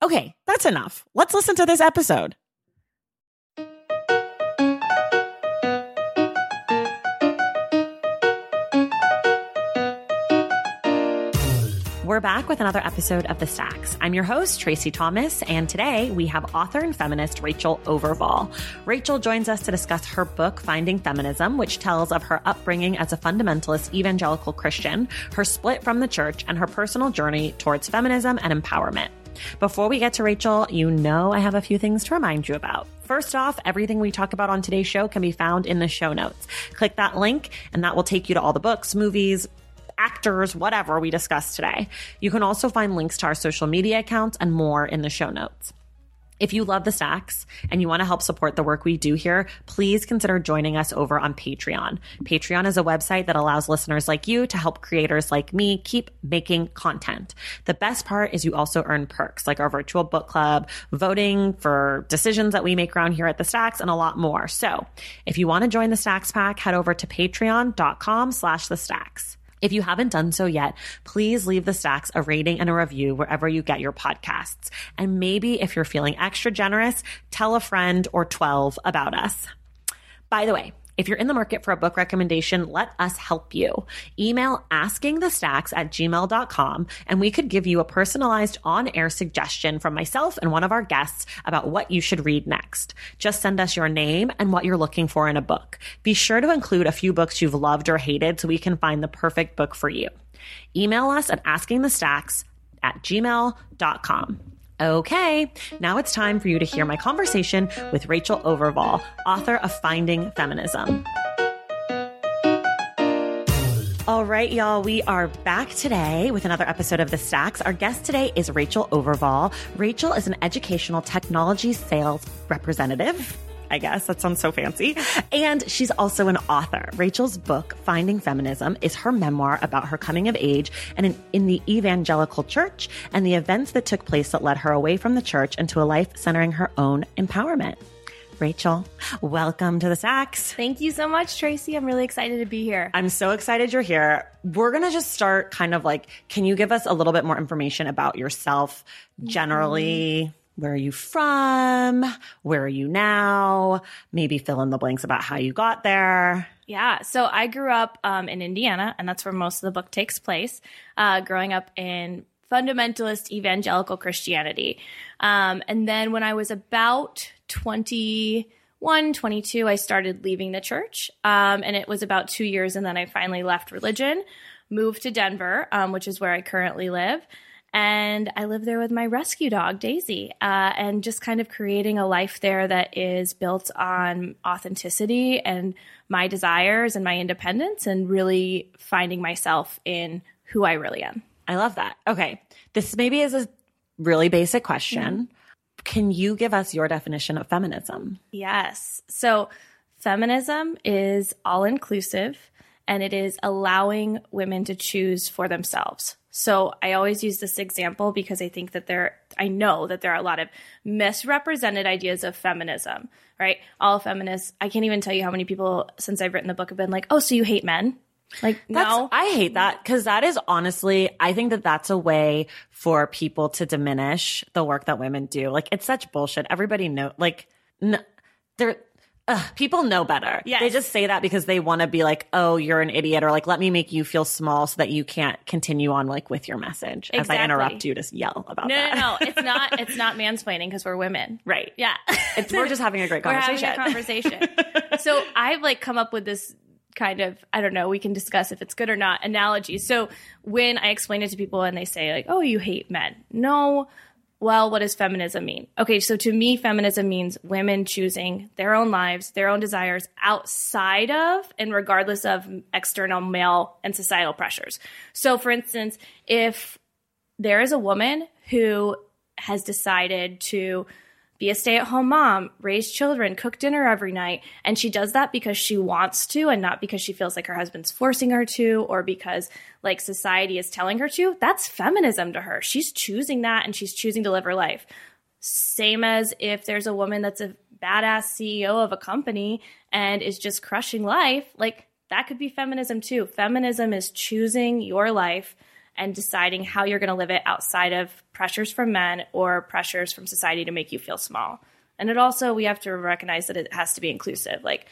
Okay, that's enough. Let's listen to this episode. We're back with another episode of The Stacks. I'm your host, Tracy Thomas, and today we have author and feminist Rachel Overvoll. Rachel joins us to discuss her book, Finding Feminism, which tells of her upbringing as a fundamentalist evangelical Christian, her split from the church, and her personal journey towards feminism and empowerment. Before we get to Rachel, you know I have a few things to remind you about. First off, everything we talk about on today's show can be found in the show notes. Click that link, and that will take you to all the books, movies, actors, whatever we discussed today. You can also find links to our social media accounts and more in the show notes. If you love the stacks and you want to help support the work we do here, please consider joining us over on Patreon. Patreon is a website that allows listeners like you to help creators like me keep making content. The best part is you also earn perks like our virtual book club, voting for decisions that we make around here at the stacks, and a lot more. So if you want to join the stacks pack, head over to patreon.com slash the stacks. If you haven't done so yet, please leave the stacks a rating and a review wherever you get your podcasts. And maybe if you're feeling extra generous, tell a friend or 12 about us. By the way, if you're in the market for a book recommendation, let us help you. Email askingthestacks at gmail.com and we could give you a personalized on air suggestion from myself and one of our guests about what you should read next. Just send us your name and what you're looking for in a book. Be sure to include a few books you've loved or hated so we can find the perfect book for you. Email us at askingthestacks at gmail.com. Okay, now it's time for you to hear my conversation with Rachel Overvoll, author of Finding Feminism. All right, y'all, we are back today with another episode of The Stacks. Our guest today is Rachel Overvoll. Rachel is an educational technology sales representative. I guess that sounds so fancy. And she's also an author. Rachel's book, Finding Feminism, is her memoir about her coming of age and in, in, the evangelical church and the events that took place that led her away from the church into a life centering her own empowerment. Rachel, welcome to the Stacks. Thank you so much, Tracy. I'm really excited to be here. I'm so excited you're here. We're going to just start kind of like, can you give us a little bit more information about yourself generally? Mm-hmm where are you from? Where are you now? Maybe fill in the blanks about how you got there. Yeah, so I grew up um, in Indiana, and that's where most of the book takes place. Uh, growing up in fundamentalist evangelical Christianity. Um, and then when I was about 21, 22, I started leaving the church. Um, and it was about two years, and then I finally left religion, moved to Denver, um, which is where I currently live and I live there with my rescue dog, Daisy, uh, and just kind of creating a life there that is built on authenticity and my desires and my independence, and really finding myself in who I really am. I love that. Okay. This maybe is a really basic question. Mm-hmm. Can you give us your definition of feminism? Yes. So, feminism is all inclusive and it is allowing women to choose for themselves. So I always use this example because I think that there, I know that there are a lot of misrepresented ideas of feminism, right? All feminists, I can't even tell you how many people since I've written the book have been like, oh, so you hate men? Like, that's, no. I hate that because that is honestly, I think that that's a way for people to diminish the work that women do. Like, it's such bullshit. Everybody know, like, n- there, ugh, people know better. Yes. They just say that because they want to be like, oh, you're an idiot, or like, let me make you feel small so that you can't continue on like with your message exactly. as I interrupt you to yell about No, that. no, no. It's not. It's not mansplaining because we're women. Right. Yeah. It's, we're just having a great We're conversation. having a conversation. so I've like come up with this kind of I don't know. We can discuss if it's good or not analogy. So when I explain it to people and they say like, "Oh, you hate men," no. Well, what does feminism mean? Okay, so to me, feminism means women choosing their own lives, their own desires outside of and regardless of external male and societal pressures. So, for instance, if there is a woman who has decided to be a stay at home mom, raise children, cook dinner every night. And she does that because she wants to and not because she feels like her husband's forcing her to or because like society is telling her to. That's feminism to her. She's choosing that and she's choosing to live her life. Same as if there's a woman that's a badass CEO of a company and is just crushing life, like that could be feminism too. Feminism is choosing your life and deciding how you're going to live it outside of pressures from men or pressures from society to make you feel small. And it also we have to recognize that it has to be inclusive. Like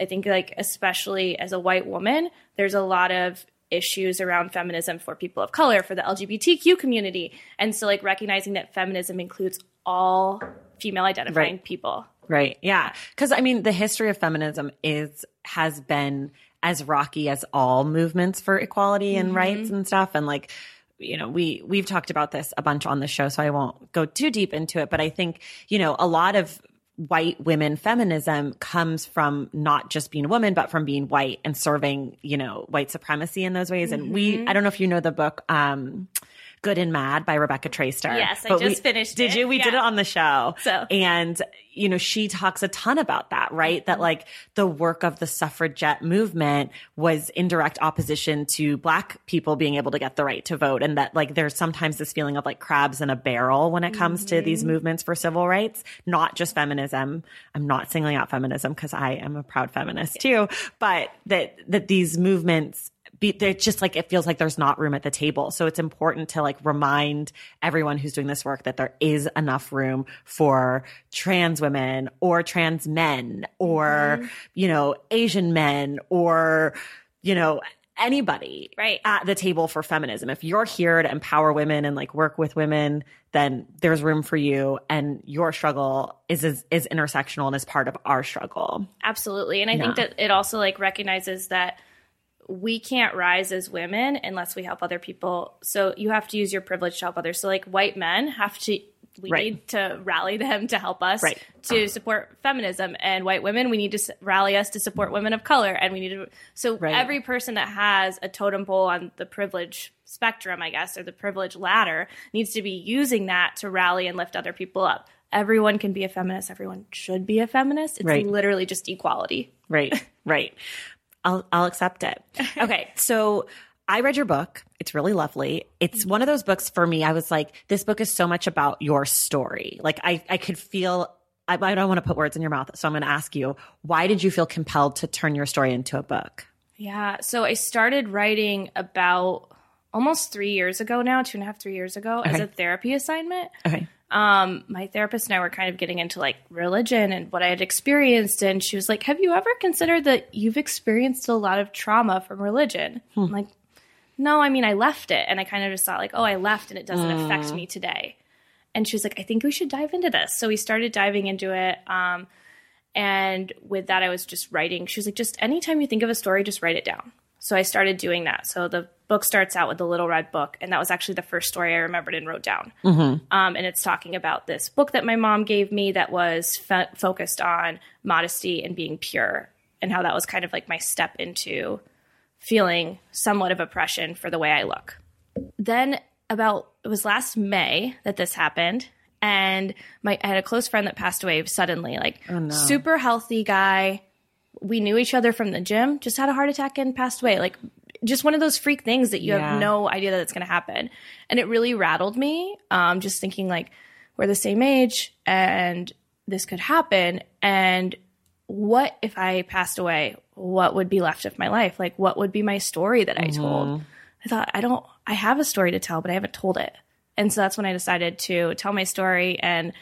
I think like especially as a white woman, there's a lot of issues around feminism for people of color, for the LGBTQ community. And so like recognizing that feminism includes all female identifying Right. people. Right. Yeah. Cause I mean, the history of feminism is, has been as rocky as all movements for equality and rights and stuff. And like, you know, we, we've talked about this a bunch on the show, so I won't go too deep into it. But I think, you know, a lot of white women feminism comes from not just being a woman, but from being white and serving, you know, white supremacy in those ways. And we, I don't know if you know the book, um, Good and Mad by Rebecca Traister. Yes, I but just finished Did it. you? We did it on the show. So- and you know, she talks a ton about that, right? That like the work of the suffragette movement was in direct opposition to black people being able to get the right to vote. And that like there's sometimes this feeling of like crabs in a barrel when it comes to these mm-hmm. movements for civil rights, not just feminism. I'm not singling out feminism because I am a proud feminist too, but that, that these movements be just like it feels like there's not room at the table. So it's important to like remind everyone who's doing this work that there is enough room for trans women or trans men or mm-hmm. you know Asian men or you know anybody Right. at the table for feminism. If you're here to empower women and like work with women, then there's room for you and your struggle is is, is intersectional and is part of our struggle. Absolutely. And I think that it also like recognizes that we can't rise as women unless we help other people. So you have to use your privilege to help others. So like white men have to we Right. need to rally them to help us Right. to support feminism and white women we need to rally us to support women of color and we need to so Right. every person that has a totem pole on the privilege spectrum I guess or the privilege ladder needs to be using that to rally and lift other people up. Everyone can be a feminist. Everyone should be a feminist. It's literally just equality. Right, right. I'll I'll accept it. Okay, so I read your book. It's really lovely. It's one of those books for me. I was like, this book is so much about your story. Like I I could feel. I, I don't want to put words in your mouth, so I'm going to ask you: Why did you feel compelled to turn your story into a book? Yeah. So I started writing about almost three years ago now, two and a half, three years ago, as a therapy assignment. Okay. Um, my therapist and I were kind of getting into like religion and what I had experienced. And she was like, Have you ever considered that you've experienced a lot of trauma from religion? I'm like, No, I mean, I left it. And I kind of just thought, like, oh, I left and it doesn't affect me today. And she was like, I think we should dive into this. So we started diving into it. Um, and with that, I was just writing. She was like, just anytime you think of a story, just write it down. So I started doing that. So the book starts out with the Little Red Book, and that was actually the first story I remembered and wrote down. Um, and it's talking about this book that my mom gave me that was fo- focused on modesty and being pure, and how that was kind of like my step into feeling somewhat of oppression for the way I look. Then about it was last May that this happened, and my I had a close friend that passed away suddenly, like super healthy guy. We knew each other from the gym, just had a heart attack and passed away. Like just one of those freak things that you Yeah. have no idea that it's going to happen. And it really rattled me. Um, just thinking like we're the same age and this could happen. And what if I passed away? What would be left of my life? Like what would be my story that I told? I thought I don't I have a story to tell, but I haven't told it. And so that's when I decided to tell my story and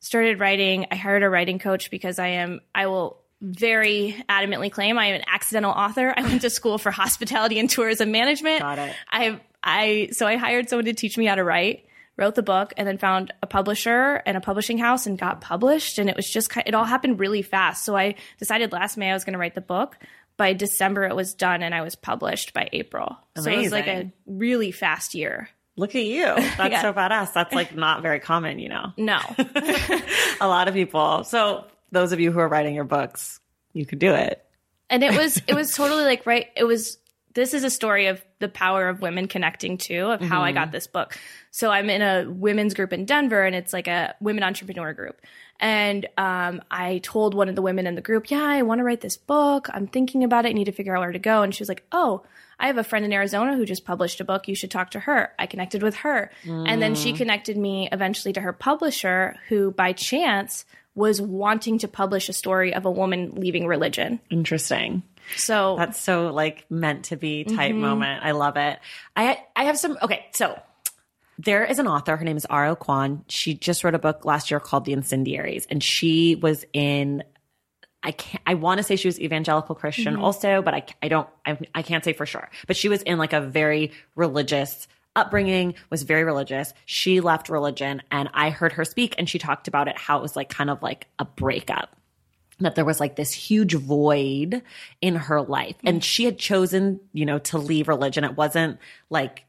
started writing. I hired a writing coach because I am I will very adamantly claim I am an accidental author. I went to school for hospitality and tourism management. Got it. I I so I hired someone to teach me how to write, wrote the book, and then found a publisher and a publishing house and got published. And it was just it all happened really fast. So I decided last May I was going to write the book. By December, it was done, and I was published by April. So it was like a really fast year. Look at you. That's Yeah. so badass. That's like not very common, you know. No, a lot of people. So those of you who are writing your books, you could do it. and it was it was totally like right it was this is a story of the power of women connecting too of how i got this book so i'm in a women's group in denver and it's like a women entrepreneur group and um, i told one of the women in the group yeah i want to write this book i'm thinking about it i need to figure out where to go and she was like oh I have a friend in Arizona who just published a book. You should talk to her. I connected with her. And then she connected me eventually to her publisher, who by chance was wanting to publish a story of a woman leaving religion. Interesting. So That's so like meant to be type Mm-hmm. moment. I love it. I I have some okay, so there is an author, her name is R.O. Kwon. She just wrote a book last year called The Incendiaries, and she was in I can't I want to say she was evangelical Christian Mm-hmm. also, but I I don't I, I can't say for sure. But she was in like a very religious upbringing, was very religious. She left religion and I heard her speak and she talked about it how it was like kind of like a breakup that there was like this huge void in her life and she had chosen you know to leave religion it wasn't like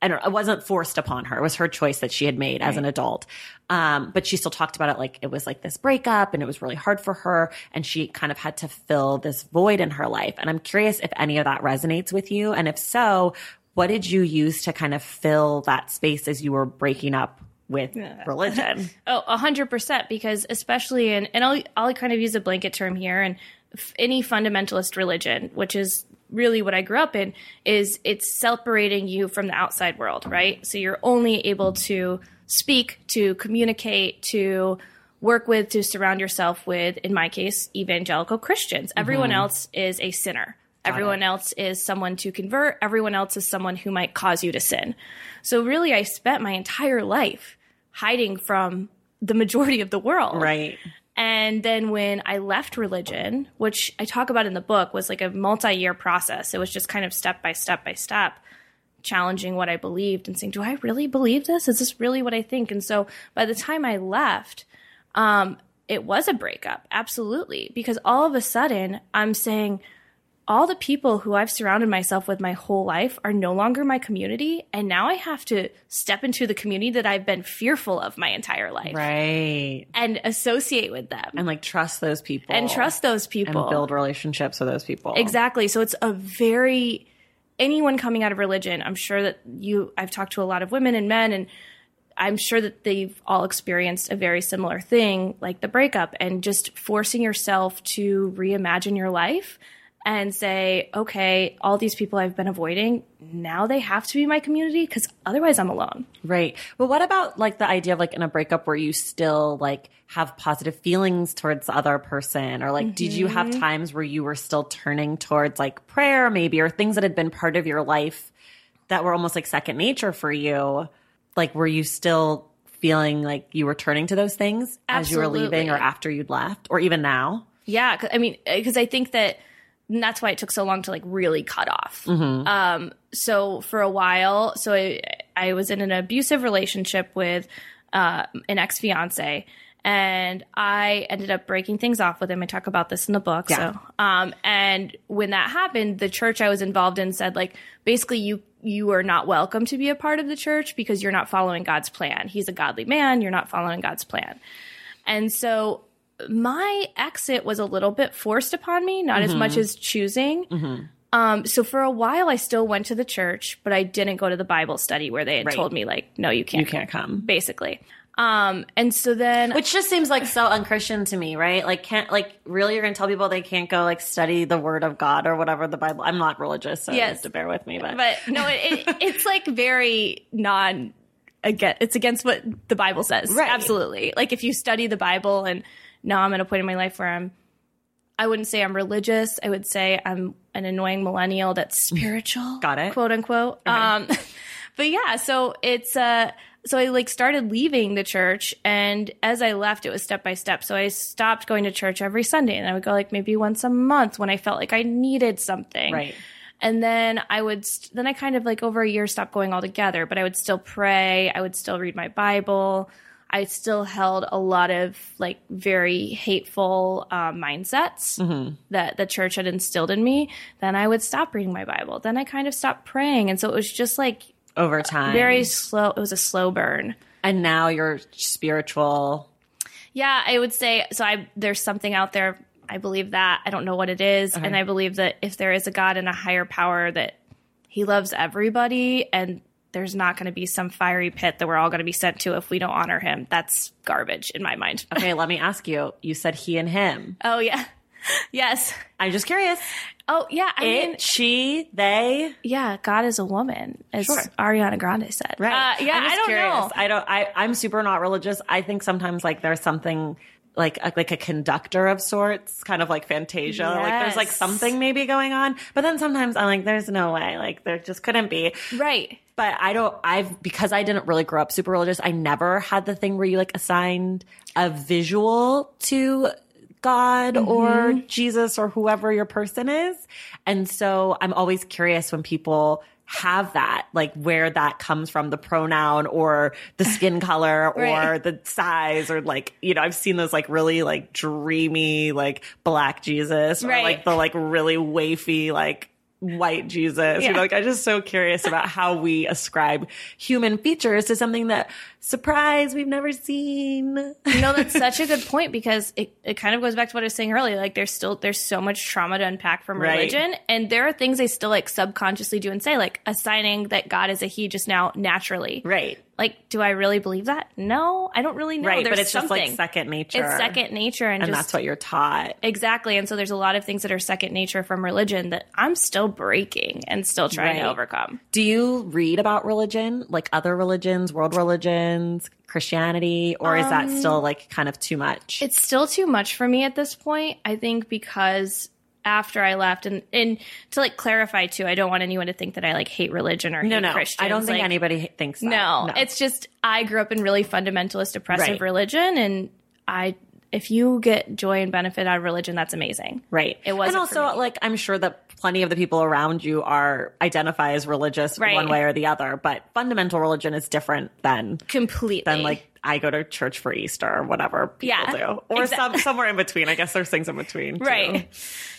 I don't know, it wasn't forced upon her. It was her choice that she had made as an adult. Um, but she still talked about it like it was like this breakup and it was really hard for her. And she kind of had to fill this void in her life. And I'm curious if any of that resonates with you. And if so, what did you use to kind of fill that space as you were breaking up with religion? Oh, a hundred percent. Because especially in, and I'll, I'll kind of use a blanket term here and f- any fundamentalist religion, which is really what I grew up in, is it's separating you from the outside world, right? So you're only able to speak, to communicate, to work with, to surround yourself with, in my case, evangelical Christians. Everyone mm-hmm. else is a sinner. Everyone else is someone to convert. Everyone else is someone who might cause you to sin. So really, I spent my entire life hiding from the majority of the world. right. And then when I left religion, which I talk about in the book, was like a multi year process. It was just kind of step by step by step, challenging what I believed and saying, Do I really believe this? Is this really what I think? And so by the time I left, um, it was a breakup, absolutely. Because all of a sudden, I'm saying, all the people who I've surrounded myself with my whole life are no longer my community. And now I have to step into the community that I've been fearful of my entire life Right. and associate with them And like trust those people. and trust those people. and build relationships with those people. Exactly. So it's a very anyone coming out of religion, I'm sure that you I've talked to a lot of women and men and I'm sure that they've all experienced a very similar thing like the breakup and just forcing yourself to reimagine your life and say, okay, all these people I've been avoiding, now they have to be my community because otherwise I'm alone. Right. But what about like the idea of like in a breakup where you still like have positive feelings towards the other person? Or like, did you have mm-hmm. times where you were still turning towards like prayer maybe or things that had been part of your life that were almost like second nature for you? Like, were you still feeling like you were turning to those things as you were leaving or after you'd left or even now? Yeah, 'cause- I mean, because I think that and that's why it took so long to like really cut off. Um, so for a while, so I, I was in an abusive relationship with uh, an ex fiance, and I ended up breaking things off with him. I talk about this in the book. Yeah. So, um, and when that happened, the church I was involved in said like basically you you are not welcome to be a part of the church because you're not following God's plan. He's a godly man. You're not following God's plan. And so my exit was a little bit forced upon me, not as much as choosing. Um, so for a while, I still went to the church, but I didn't go to the Bible study where they had Right. told me, like, no, you can't, You can't come. basically. Um, and so then, Which just seems like so unchristian to me, right? Like, can't like really you're gonna tell people they can't go like study the Word of God or whatever the Bible. I'm not religious, so Yes. to bear with me. But, but no, it, it, it's like very non. Again, it's against what the Bible says. Right. Absolutely. Like if you study the Bible, and now I'm at a point in my life where I'm, I wouldn't say I'm religious. I would say I'm an annoying millennial that's spiritual. Got it. Quote unquote. Um, but yeah, so it's uh, so I like started leaving the church and as I left it was step by step. So I stopped going to church every Sunday and I would go like maybe once a month when I felt like I needed something. Right. And then I would, st- then I kind of like over a year stopped going altogether, but I would still pray. I would still read my Bible. I still held a lot of like very hateful uh, mindsets that the church had instilled in me. Then I would stop reading my Bible. Then I kind of stopped praying. And so it was just like Over time. very slow. It was a slow burn. and now you're spiritual. Yeah, I would say so. I there's something out there. I believe that. I don't know what it is, and I believe that if there is a God and a higher power, that He loves everybody, and there's not going to be some fiery pit that we're all going to be sent to if we don't honor Him. That's garbage in my mind. Okay, let me ask you. You said he and him. oh yeah, yes. I'm just curious. Oh yeah. I mean, she, they. yeah. God is a woman, as Sure. Ariana Grande said. Right. Uh, yeah, I'm just I don't curious. know. I don't. I I'm super not religious. I think sometimes like there's something like a, like a conductor of sorts, kind of like Fantasia. Like there's like something maybe going on. But then sometimes I'm like, there's no way. Like there just couldn't be. Right. But I don't. I've because I didn't really grow up super religious. I never had the thing where you like assigned a visual to God mm-hmm. or Jesus or whoever your person is. And so I'm always curious when people have that, like where that comes from, the pronoun or the skin color or Right. the size or like, you know, I've seen those like really like dreamy, like black Jesus or Right. like the like really wafy, like white Jesus. You Yeah. know, like I'm just so curious about how we ascribe human features to something that surprise we've never seen. no, that's such a good point because it, it kind of goes back to what I was saying earlier. Like there's still there's so much trauma to unpack from Right. religion, and there are things they still like subconsciously do and say, like assigning that God is a he just now naturally. Right. Like, do I really believe that? No, I don't really know. right. There's But it's something. just like second nature. It's second nature, and, And just that's what you're taught. exactly. And so there's a lot of things that are second nature from religion that I'm still breaking and still trying Right. to overcome. Do you read about religion, like other religions, world religions, Christianity, or is that still like kind of too much? Um, It's still too much for me at this point. I think because after I left, and and to like clarify too, I don't want anyone to think that I like hate religion or no, hate no. Christians. I don't think Like, anybody thinks that. No, it's just I grew up in really fundamentalist, oppressive Right. religion, and I. If you get joy and benefit out of religion, that's amazing. Right. It wasn't And also, like, I'm sure that plenty of the people around you are identify as religious Right. one way or the other, but fundamental religion is different than Completely. than like I go to church for Easter or whatever people Yeah, do, or exact- some somewhere in between. I guess there's things in between, too. right.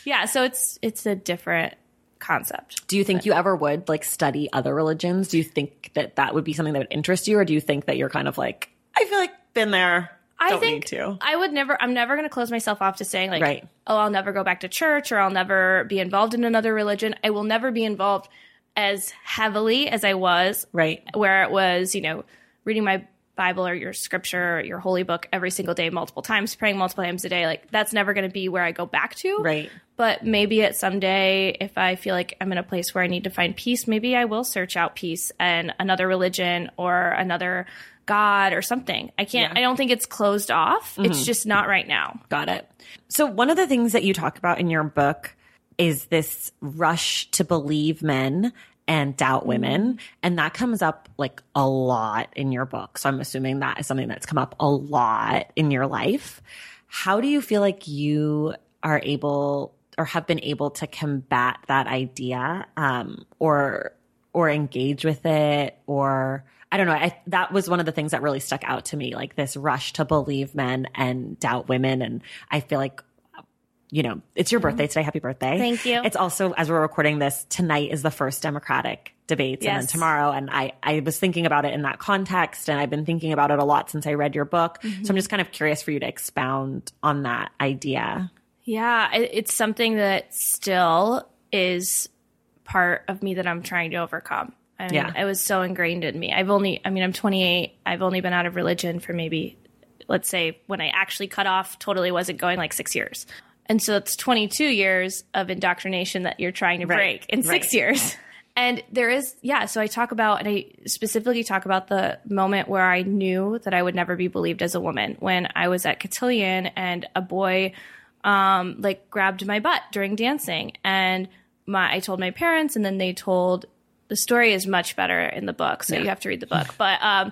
Yeah. So it's it's a different concept. Do you think you ever would like study other religions? Do you think that that would be something that would interest you, or do you think that you're kind of like I feel like been there, I don't think need to? I would never. I'm never going to close myself off to saying like, Right. oh, I'll never go back to church or I'll never be involved in another religion. I will never be involved as heavily as I was, Right. where it was, you know, reading my Bible or your scripture, or your holy book every single day, multiple times, praying multiple times a day. Like that's never going to be where I go back to. Right. But maybe at someday, if I feel like I'm in a place where I need to find peace, maybe I will search out peace and another religion or another God or something. I can't, Yeah. I don't think it's closed off. It's mm-hmm. just not right now. Got it. So one of the things that you talk about in your book is this rush to believe men and doubt women. And that comes up like a lot in your book. So I'm assuming that is something that's come up a lot in your life. How do you feel like you are able or have been able to combat that idea um, or or engage with it or I don't know. I, that was one of the things that really stuck out to me, like this rush to believe men and doubt women. And I feel like, you know, it's your birthday today. Happy birthday. Thank you. It's also, as we're recording this, tonight is the first Democratic debates and then tomorrow. And I, I was thinking about it in that context and I've been thinking about it a lot since I read your book. Mm-hmm. So I'm just kind of curious for you to expound on that idea. Yeah. It's something that still is part of me that I'm trying to overcome. I mean, Yeah. it was so ingrained in me. I've only, I mean, I'm 28. I've only been out of religion for maybe, let's say, when I actually cut off, totally wasn't going like six years. And so it's 22 years of indoctrination that you're trying to Right. break in six Right. years. And there is, yeah. So I talk about, and I specifically talk about the moment where I knew that I would never be believed as a woman when I was at Cotillion and a boy, um, like grabbed my butt during dancing. And my, I told my parents, and then they told, the story is much better in the book. So you have to read the book. But, um,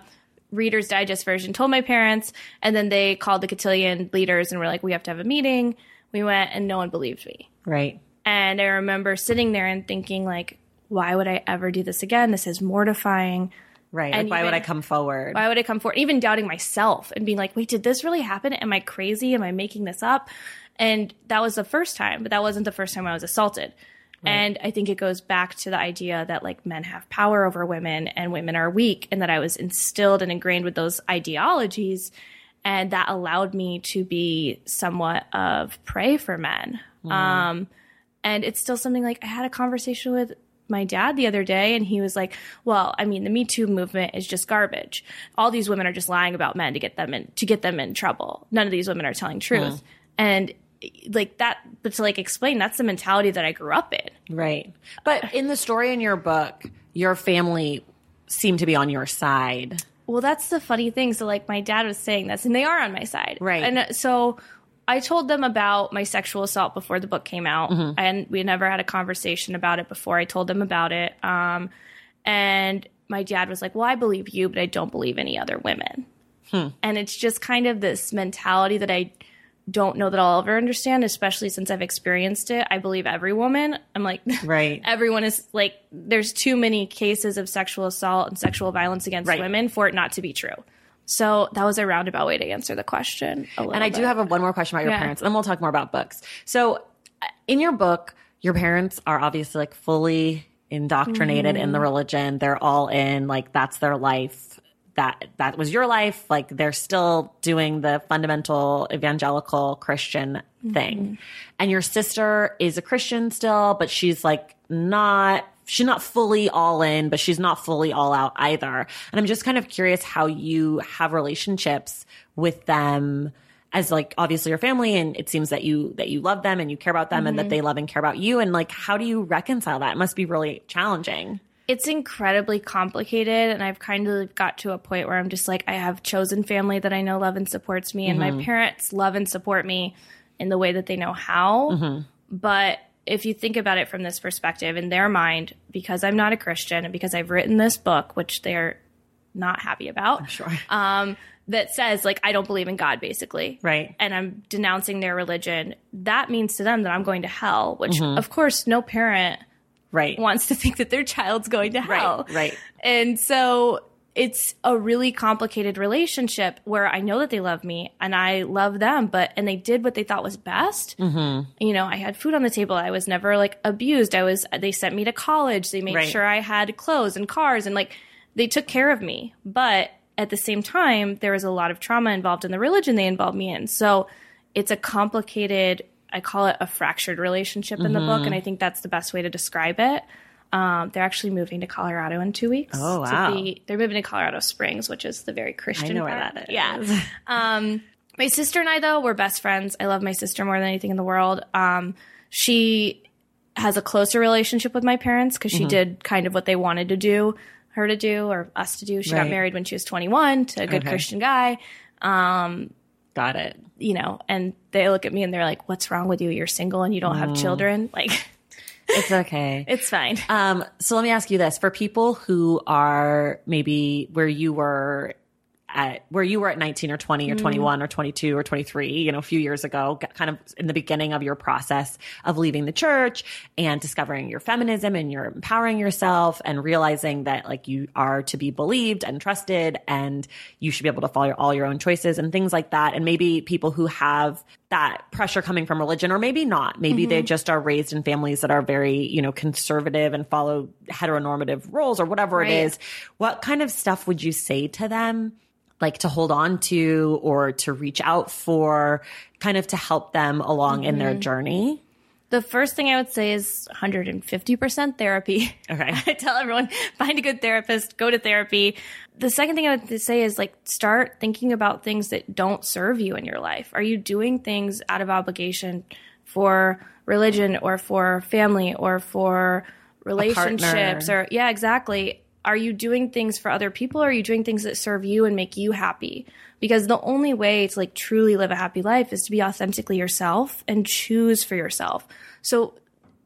Reader's Digest version, told my parents, and then they called the cotillion leaders and were like, we have to have a meeting. We went and no one believed me. Right. And I remember sitting there and thinking, like, why would I ever do this again? This is mortifying. Right. And like, why would I come forward? Why would I come forward? Even doubting myself and being like, wait, did this really happen? Am I crazy? Am I making this up? And that was the first time, but that wasn't the first time I was assaulted. And I think it goes back to the idea that like men have power over women and women are weak, and that I was instilled and ingrained with those ideologies. And that allowed me to be somewhat of prey for men. Um, and it's still something like I had a conversation with my dad the other day, and he was like, "Well, I mean, the Me Too movement is just garbage. All these women are just lying about men to get them in to get them in trouble. None of these women are telling truth." And like that, but to like explain, that's the mentality that I grew up in. Right. But in the story in your book, your family seemed to be on your side. Well, that's the funny thing. So, like, my dad was saying this, and they are on my side. Right. And uh, so I told them about my sexual assault before the book came out, and we never had a conversation about it before I told them about it. Um, and my dad was like, Well, I believe you, but I don't believe any other women. And it's just kind of this mentality that I don't know that I'll ever understand, especially since I've experienced it. I believe every woman. I'm like, Right. everyone is like, there's too many cases of sexual assault and sexual violence against Right. women for it not to be true. So that was a roundabout way to answer the question. a And I do have a, one more question about your Yeah. parents, and then we'll talk more about books. So, uh, in your book, your parents are obviously like fully indoctrinated in Mm-hmm. the religion. They're all in, like that's their life. That that was your life. Like they're still doing the fundamental evangelical Christian Mm-hmm. thing. And your sister is a Christian still, but she's like not she's not fully all in, but she's not fully all out either. And I'm just kind of curious how you have relationships with them as like obviously your family and it seems that you that you love them and you care about them and that they love and care about you and like how do you reconcile that? It must be really challenging. It's incredibly complicated and i've kind of got to a point where i'm just like i have chosen family that i know love and supports me and my mm-hmm. parents love and support me in the way that they know how. Mm-hmm. But if you think about it from this perspective in their mind because i'm not a christian and because i've written this book which they're not happy about Sure. um, that says like i don't believe in god basically. Right. and i'm denouncing their religion that means to them that i'm going to hell which mm-hmm. of course no parent Right. wants to think that their child's going to hell. Right. Right. And so it's a really complicated relationship where I know that they love me and I love them, but and they did what they thought was best. Mm-hmm. You know, I had food on the table. I was never like abused. I was. They sent me to college. They made Right. sure I had clothes and cars and like they took care of me. But at the same time, there was a lot of trauma involved in the religion they involved me in. So it's a complicated. I call it a fractured relationship in the book, Mm-hmm. and I think that's the best way to describe it. Um, they're actually moving to Colorado in two weeks. Oh, wow. be- they're moving to Colorado Springs, which is the very Christian. I know where part. that is. Yeah. Um, my sister and I, though, we're best friends. I love my sister more than anything in the world. Um, she has a closer relationship with my parents because she Mm-hmm. did kind of what they wanted to do, her to do, or us to do. She Right. got married when she was 21 to a good Okay. Christian guy. Got it. You know, and they look at me and they're like, "What's wrong with you? You're single and you don't Mm. have children." Like, It's okay. it's fine. Um, so let me ask you this: for people who are maybe where you were at, where you were at 19 or 20 or mm-hmm. 21 or 22 or 23, you know, a few years ago, kind of in the beginning of your process of leaving the church and discovering your feminism and you're empowering yourself and realizing that like you are to be believed and trusted and you should be able to follow all your own choices and things like that. And maybe people who have that pressure coming from religion or maybe not. Maybe they mm-hmm. just are raised in families that are very, you know, conservative and follow heteronormative roles or whatever Right. it is. What kind of stuff would you say to them? Like to hold on to or to reach out for, kind of to help them along in their mm-hmm. journey. The first thing I would say is 150% therapy. Okay. I tell everyone find a good therapist, go to therapy. The second thing I would say is like start thinking about things that don't serve you in your life. Are you doing things out of obligation for religion or for family or for relationships or yeah, exactly. Are you doing things for other people or are you doing things that serve you and make you happy? Because the only way to like truly live a happy life is to be authentically yourself and choose for yourself. So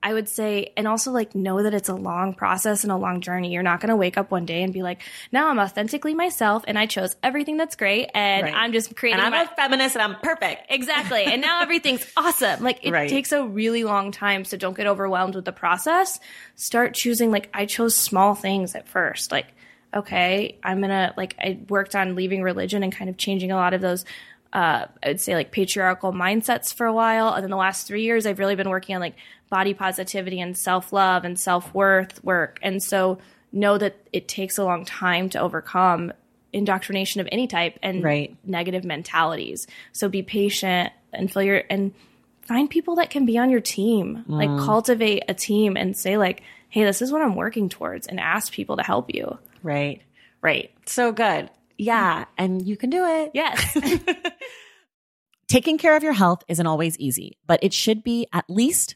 I would say, and also like know that it's a long process and a long journey. You're not going to wake up one day and be like, now I'm authentically myself and I chose everything that's great and Right. I'm just creating And I'm my- a feminist and I'm perfect. Exactly. And now everything's awesome. Like it Right. takes a really long time. So don't get overwhelmed with the process. Start choosing, like, I chose small things at first. Like, okay, I'm going to, like, I worked on leaving religion and kind of changing a lot of those, uh, I would say, like, patriarchal mindsets for a while. And then the last three years, I've really been working on, like, body positivity and self love and self worth work. And so know that it takes a long time to overcome indoctrination of any type and Right. negative mentalities. So be patient and feel your and find people that can be on your team. Like mm. cultivate a team and say like, "Hey, this is what I'm working towards," and ask people to help you. Right. Right. So good. Yeah. And you can do it. Yes. Taking care of your health isn't always easy, but it should be at least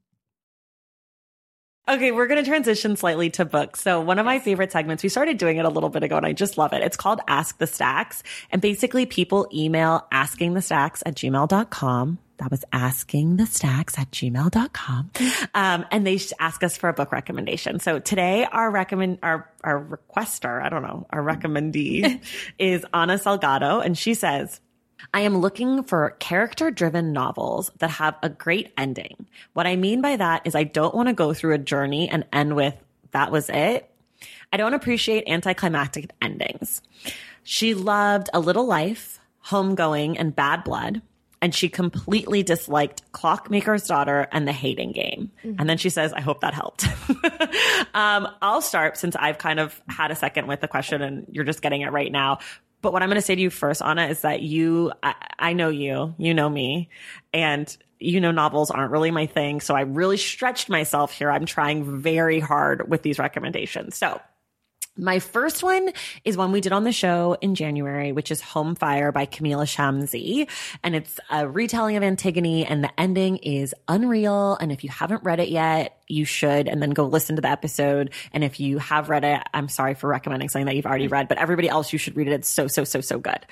Okay, we're going to transition slightly to books. So, one of my favorite segments, we started doing it a little bit ago and I just love it. It's called Ask the Stacks. And basically, people email asking the stacks at gmail.com. That was asking the stacks at gmail.com. Um, and they ask us for a book recommendation. So today our recommend, our, our requester, I don't know, our recommendee is Anna Salgado. And she says, I am looking for character driven novels that have a great ending. What I mean by that is I don't want to go through a journey and end with that was it. I don't appreciate anticlimactic endings. She loved A Little Life, Homegoing, and Bad Blood. And she completely disliked Clockmaker's Daughter and The Hating Game. And then she says, I hope that helped. um, I'll start since I've kind of had a second with the question and you're just getting it right now. But what I'm going to say to you first, Anna, is that you, I, I know you, you know me, and you know novels aren't really my thing. So I really stretched myself here. I'm trying very hard with these recommendations. So my first one is one we did on the show in January, which is Home Fire by Kamila Shamsie. And it's a retelling of Antigone and the ending is unreal. And if you haven't read it yet, you should, and then go listen to the episode. And if you have read it, I'm sorry for recommending something that you've already read, but everybody else, you should read it. It's so, so, so, so good.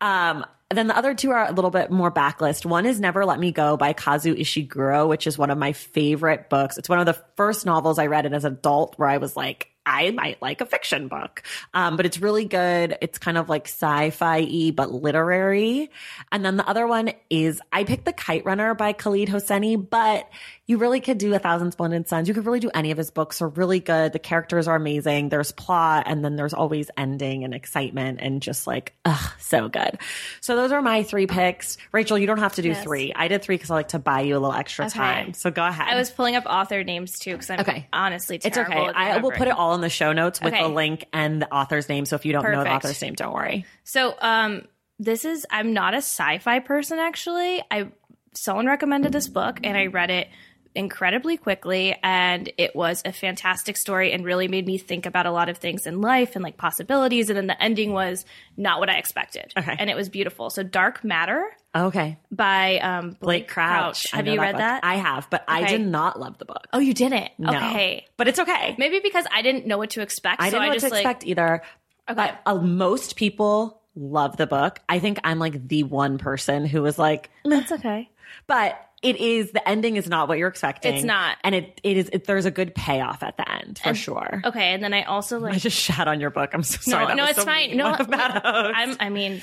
Um, then the other two are a little bit more backlist. One is Never Let Me Go by Kazuo Ishiguro, which is one of my favorite books. It's one of the first novels I read as an adult where I was like, I might like a fiction book. Um, but it's really good. It's kind of like sci-fi but literary. And then the other one is I picked The Kite Runner by Khaled Hosseini, but you really could do A Thousand Splendid Suns. You could really do any of his books are really good. The characters are amazing. There's plot and then there's always ending and excitement and just like, ugh, so good. So those are my three picks. Rachel, you don't have to do Yes. three. I did three because I like to buy you a little extra Okay. time. So go ahead. I was pulling up author names too because I'm Okay. honestly It's terrible. okay. I will put it all in the show notes with Okay. the link and the author's name. So if you don't know the author's name, don't worry. So, um, this is I'm not a sci-fi person actually. I someone recommended this book and I read it incredibly quickly and it was a fantastic story and really made me think about a lot of things in life and like possibilities and then the ending was not what I expected. Okay. And it was beautiful. So Dark Matter Okay. by um Blake, Blake Crouch. I Have you read book. that? I have, but I did not love the book. oh, you didn't. No. Okay. But it's okay. Maybe because I didn't know what to expect. I didn't know I what to like expect either. Okay. But uh, most people love the book. I think I'm like the one person who was like, that's okay. but it is the ending is not what you're expecting. It's not. and it it is. It, there's a good payoff at the end for sure. Okay, and then I also like I just shat on your book. I'm so sorry. no, That no, it's so fine. No, What about like, us? I'm. I mean,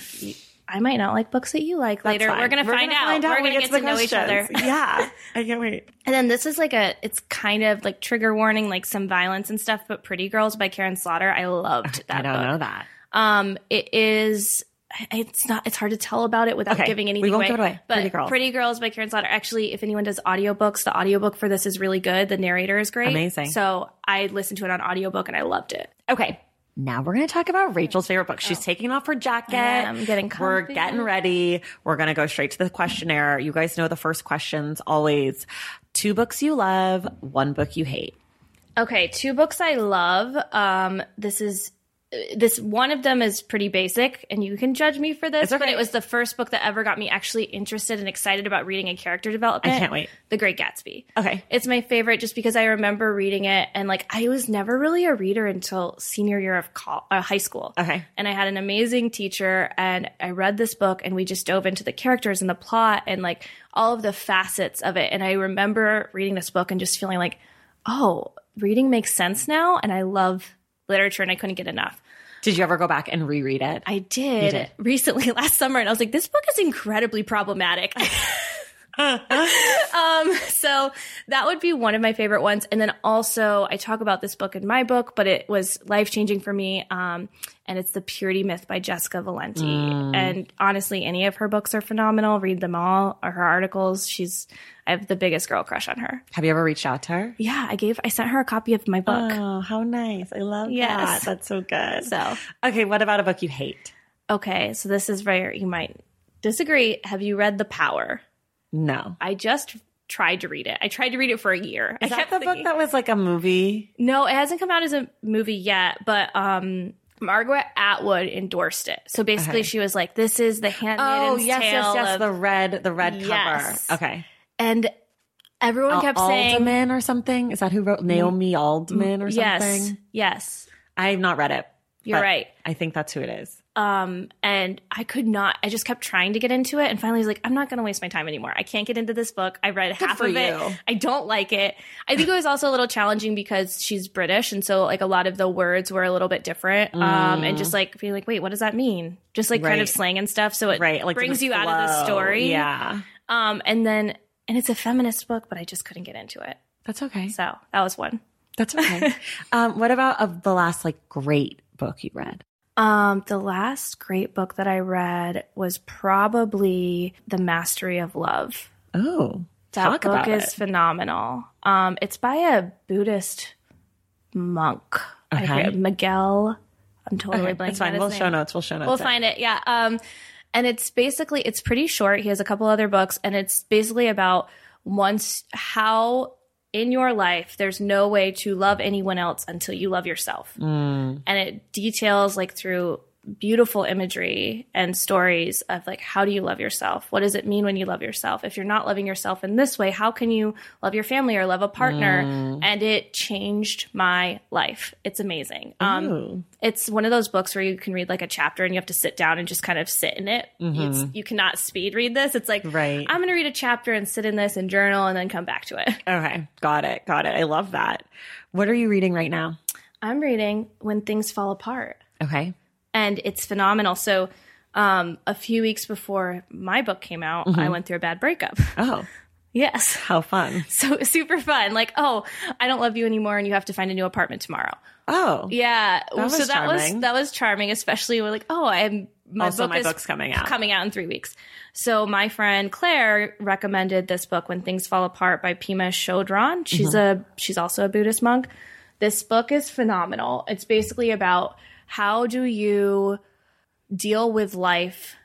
I might not like books that you like later. Fine. We're gonna find gonna out. Find out We're gonna we get to know each other. Yeah, I can't wait. And then this is like a. It's kind of like trigger warning, like some violence and stuff. But Pretty Girls by Karin Slaughter. I loved that. I don't book. know that. Um, it is. It's not. It's hard to tell about it without Okay, giving we anything won't away. give it away. But Pretty Girls. by Karin Slaughter. Actually, if anyone does audiobooks, the audiobook for this is really good. The narrator is great. Amazing. So I listened to it on audiobook and I loved it. Okay. Now we're going to talk about Rachel's favorite book. She's taking off her jacket. I'm getting We're getting ready. We're going to go straight to the questionnaire. You guys know the first questions always two books you love, one book you hate. Okay, two books I love. Um, this is this one of them is pretty basic, and you can judge me for this. Okay. But it was the first book that ever got me actually interested and excited about reading a character development. I can't wait. The Great Gatsby. Okay. It's my favorite just because I remember reading it, and like I was never really a reader until senior year of col- uh, high school. Okay. And I had an amazing teacher, and I read this book, and we just dove into the characters and the plot and like all of the facets of it. And I remember reading this book and just feeling like, oh, reading makes sense now, and I love literature, and I couldn't get enough. Did you ever go back and reread it? I did, did. recently last summer, and I was like, this book is incredibly problematic. um, so that would be one of my favorite ones. And then also, I talk about this book in my book, but it was life changing for me. Um, and it's The Purity Myth by Jessica Valenti. And honestly, any of her books are phenomenal. Read them all, or her articles. She's, I have the biggest girl crush on her. Have you ever reached out to her? Yeah, I gave, I sent her a copy of my book. Oh, how nice. I love Yes. that. That's so good. So, okay, what about a book you hate? okay, so this is where you might disagree. Have you read The Power? No. I just tried to read it. I tried to read it for a year. Is I that kept the thinking- book that was like a movie? No, it hasn't come out as a movie yet, but um Margaret Atwood endorsed it. So basically Okay. she was like, This is the handmaiden's Oh, yes, tale yes, yes. of- The red, the red Yes. cover. Okay. and everyone kept saying Alderman or something. Is that who wrote Naomi Aldman or something? Yes. Yes. I have not read it. You're right. I think that's who it is. Um and I could not I just kept trying to get into it and finally I was like, I'm not gonna waste my time anymore. I can't get into this book. I read half for of it. I don't like it. I think it was also a little challenging because she's British and so like a lot of the words were a little bit different. Um and just like feeling like, wait, what does that mean? Just like kind Mm. Of slang and stuff. So it Right. Like brings you out of the story. Yeah. Um and then and it's a feminist book, but I just couldn't get into it. That's okay. So that was one. That's okay. um, what about of the last like great book you read? Um, the last great book that I read was probably The Mastery of Love. Oh, That talk book about is it. phenomenal. Um, it's by a Buddhist monk. Okay. forget, Miguel. I'm totally Okay, blanking. It's fine. We'll name. show notes. We'll show notes. We'll find it. Yeah. Um, and it's basically it's pretty short. He has a couple other books, and it's basically about once how in your life there's no way to love anyone else until you love yourself, Mm. and it details like through beautiful imagery and stories of like how do you love yourself what does it mean when you love yourself if you're not loving yourself in this way how can you love your family or love a partner Mm. and it changed my life it's amazing um Ooh. it's one of those books where you can read like a chapter and you have to sit down and just kind of sit in it. It's, you cannot speed read this. It's like, Mm-hmm. Right. I'm going to read a chapter and sit in this and journal and then come back to it. Okay, got it, got it. I love that. What are you reading right now? I'm reading When Things Fall Apart Okay. And it's phenomenal. So, um, a few weeks before my book came out, I Mm-hmm. went through a bad breakup. Oh, yes. how fun. So super fun. Like, oh, I don't love you anymore and you have to find a new apartment tomorrow. Oh, Yeah. was so that was that was charming, especially when like, oh, I'm my Also, book my is book's coming out. Coming out in three weeks. So my friend Claire recommended this book, When Things Fall Apart by Pema Chodron. She's Mm-hmm. a she's also a Buddhist monk. This book is phenomenal. It's basically about how do you deal with life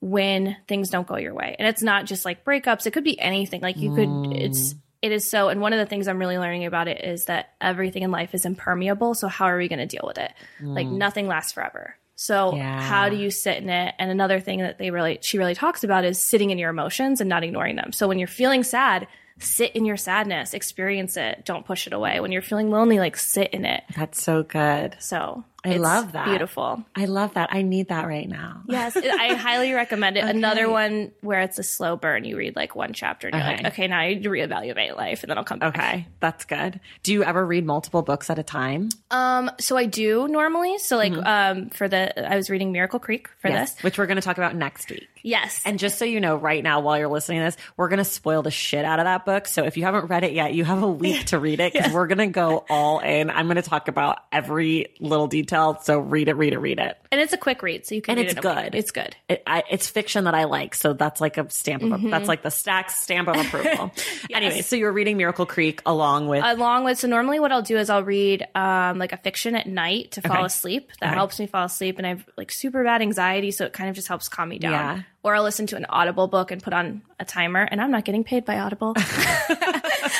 when things don't go your way. And it's not just like breakups, it could be anything. Like you could it's It is so, and one of the things I'm really learning about it is that everything in life is impermeable. So how are we going to deal with it? Like nothing lasts forever. So Mm. Yeah. how do you sit in it? And another thing that they really, she really talks about is sitting in your emotions and not ignoring them. So when you're feeling sad, sit in your sadness, experience it. Don't push it away. When you're feeling lonely, like sit in it. That's so good. So I it's love that. Beautiful. I love that. I need that right now. Yes, I highly recommend it. Another one where it's a slow burn. You read like one chapter and you're Okay. like, okay, now I need to reevaluate life, and then I'll come back. Okay, that's good. Do you ever read multiple books at a time? Um, so I do normally. So like, um, for the I was reading Miracle Creek for this. which we're going to talk about next week. Yes, And just so you know, right now, while you're listening to this, we're going to spoil the shit out of that book. So if you haven't read it yet, you have a week to read it because we're going to go all in. I'm going to talk about every little detail. So read it, read it, read it. and it's a quick read, so you can. And read it's it good. It's good. it I, it's fiction that I like. So that's like a stamp of, that's like the stack stamp of approval. Anyway, so you're reading Miracle Creek along with, Along with so normally what I'll do is I'll read um like a fiction at night to fall Okay. asleep. That Okay. helps me fall asleep, and I've like super bad anxiety, so it kind of just helps calm me down. Yeah. Or I'll listen to an Audible book and put on a timer, and I'm not getting paid by Audible.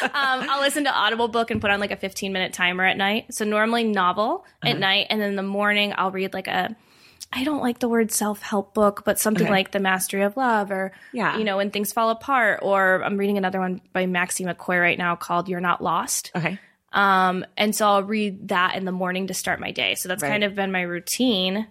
um, I'll listen to Audible book and put on like a 15 minute timer at night. So normally novel Uh-huh. at night, and then in the morning I'll read like a. I don't like the word self help book, but something Okay. like The Mastery of Love, or Yeah. you know, when things fall apart. Or I'm reading another one by Maxie McCoy right now called "You're Not Lost." okay. Um, and so I'll read that in the morning to start my day. So that's Right. kind of been my routine.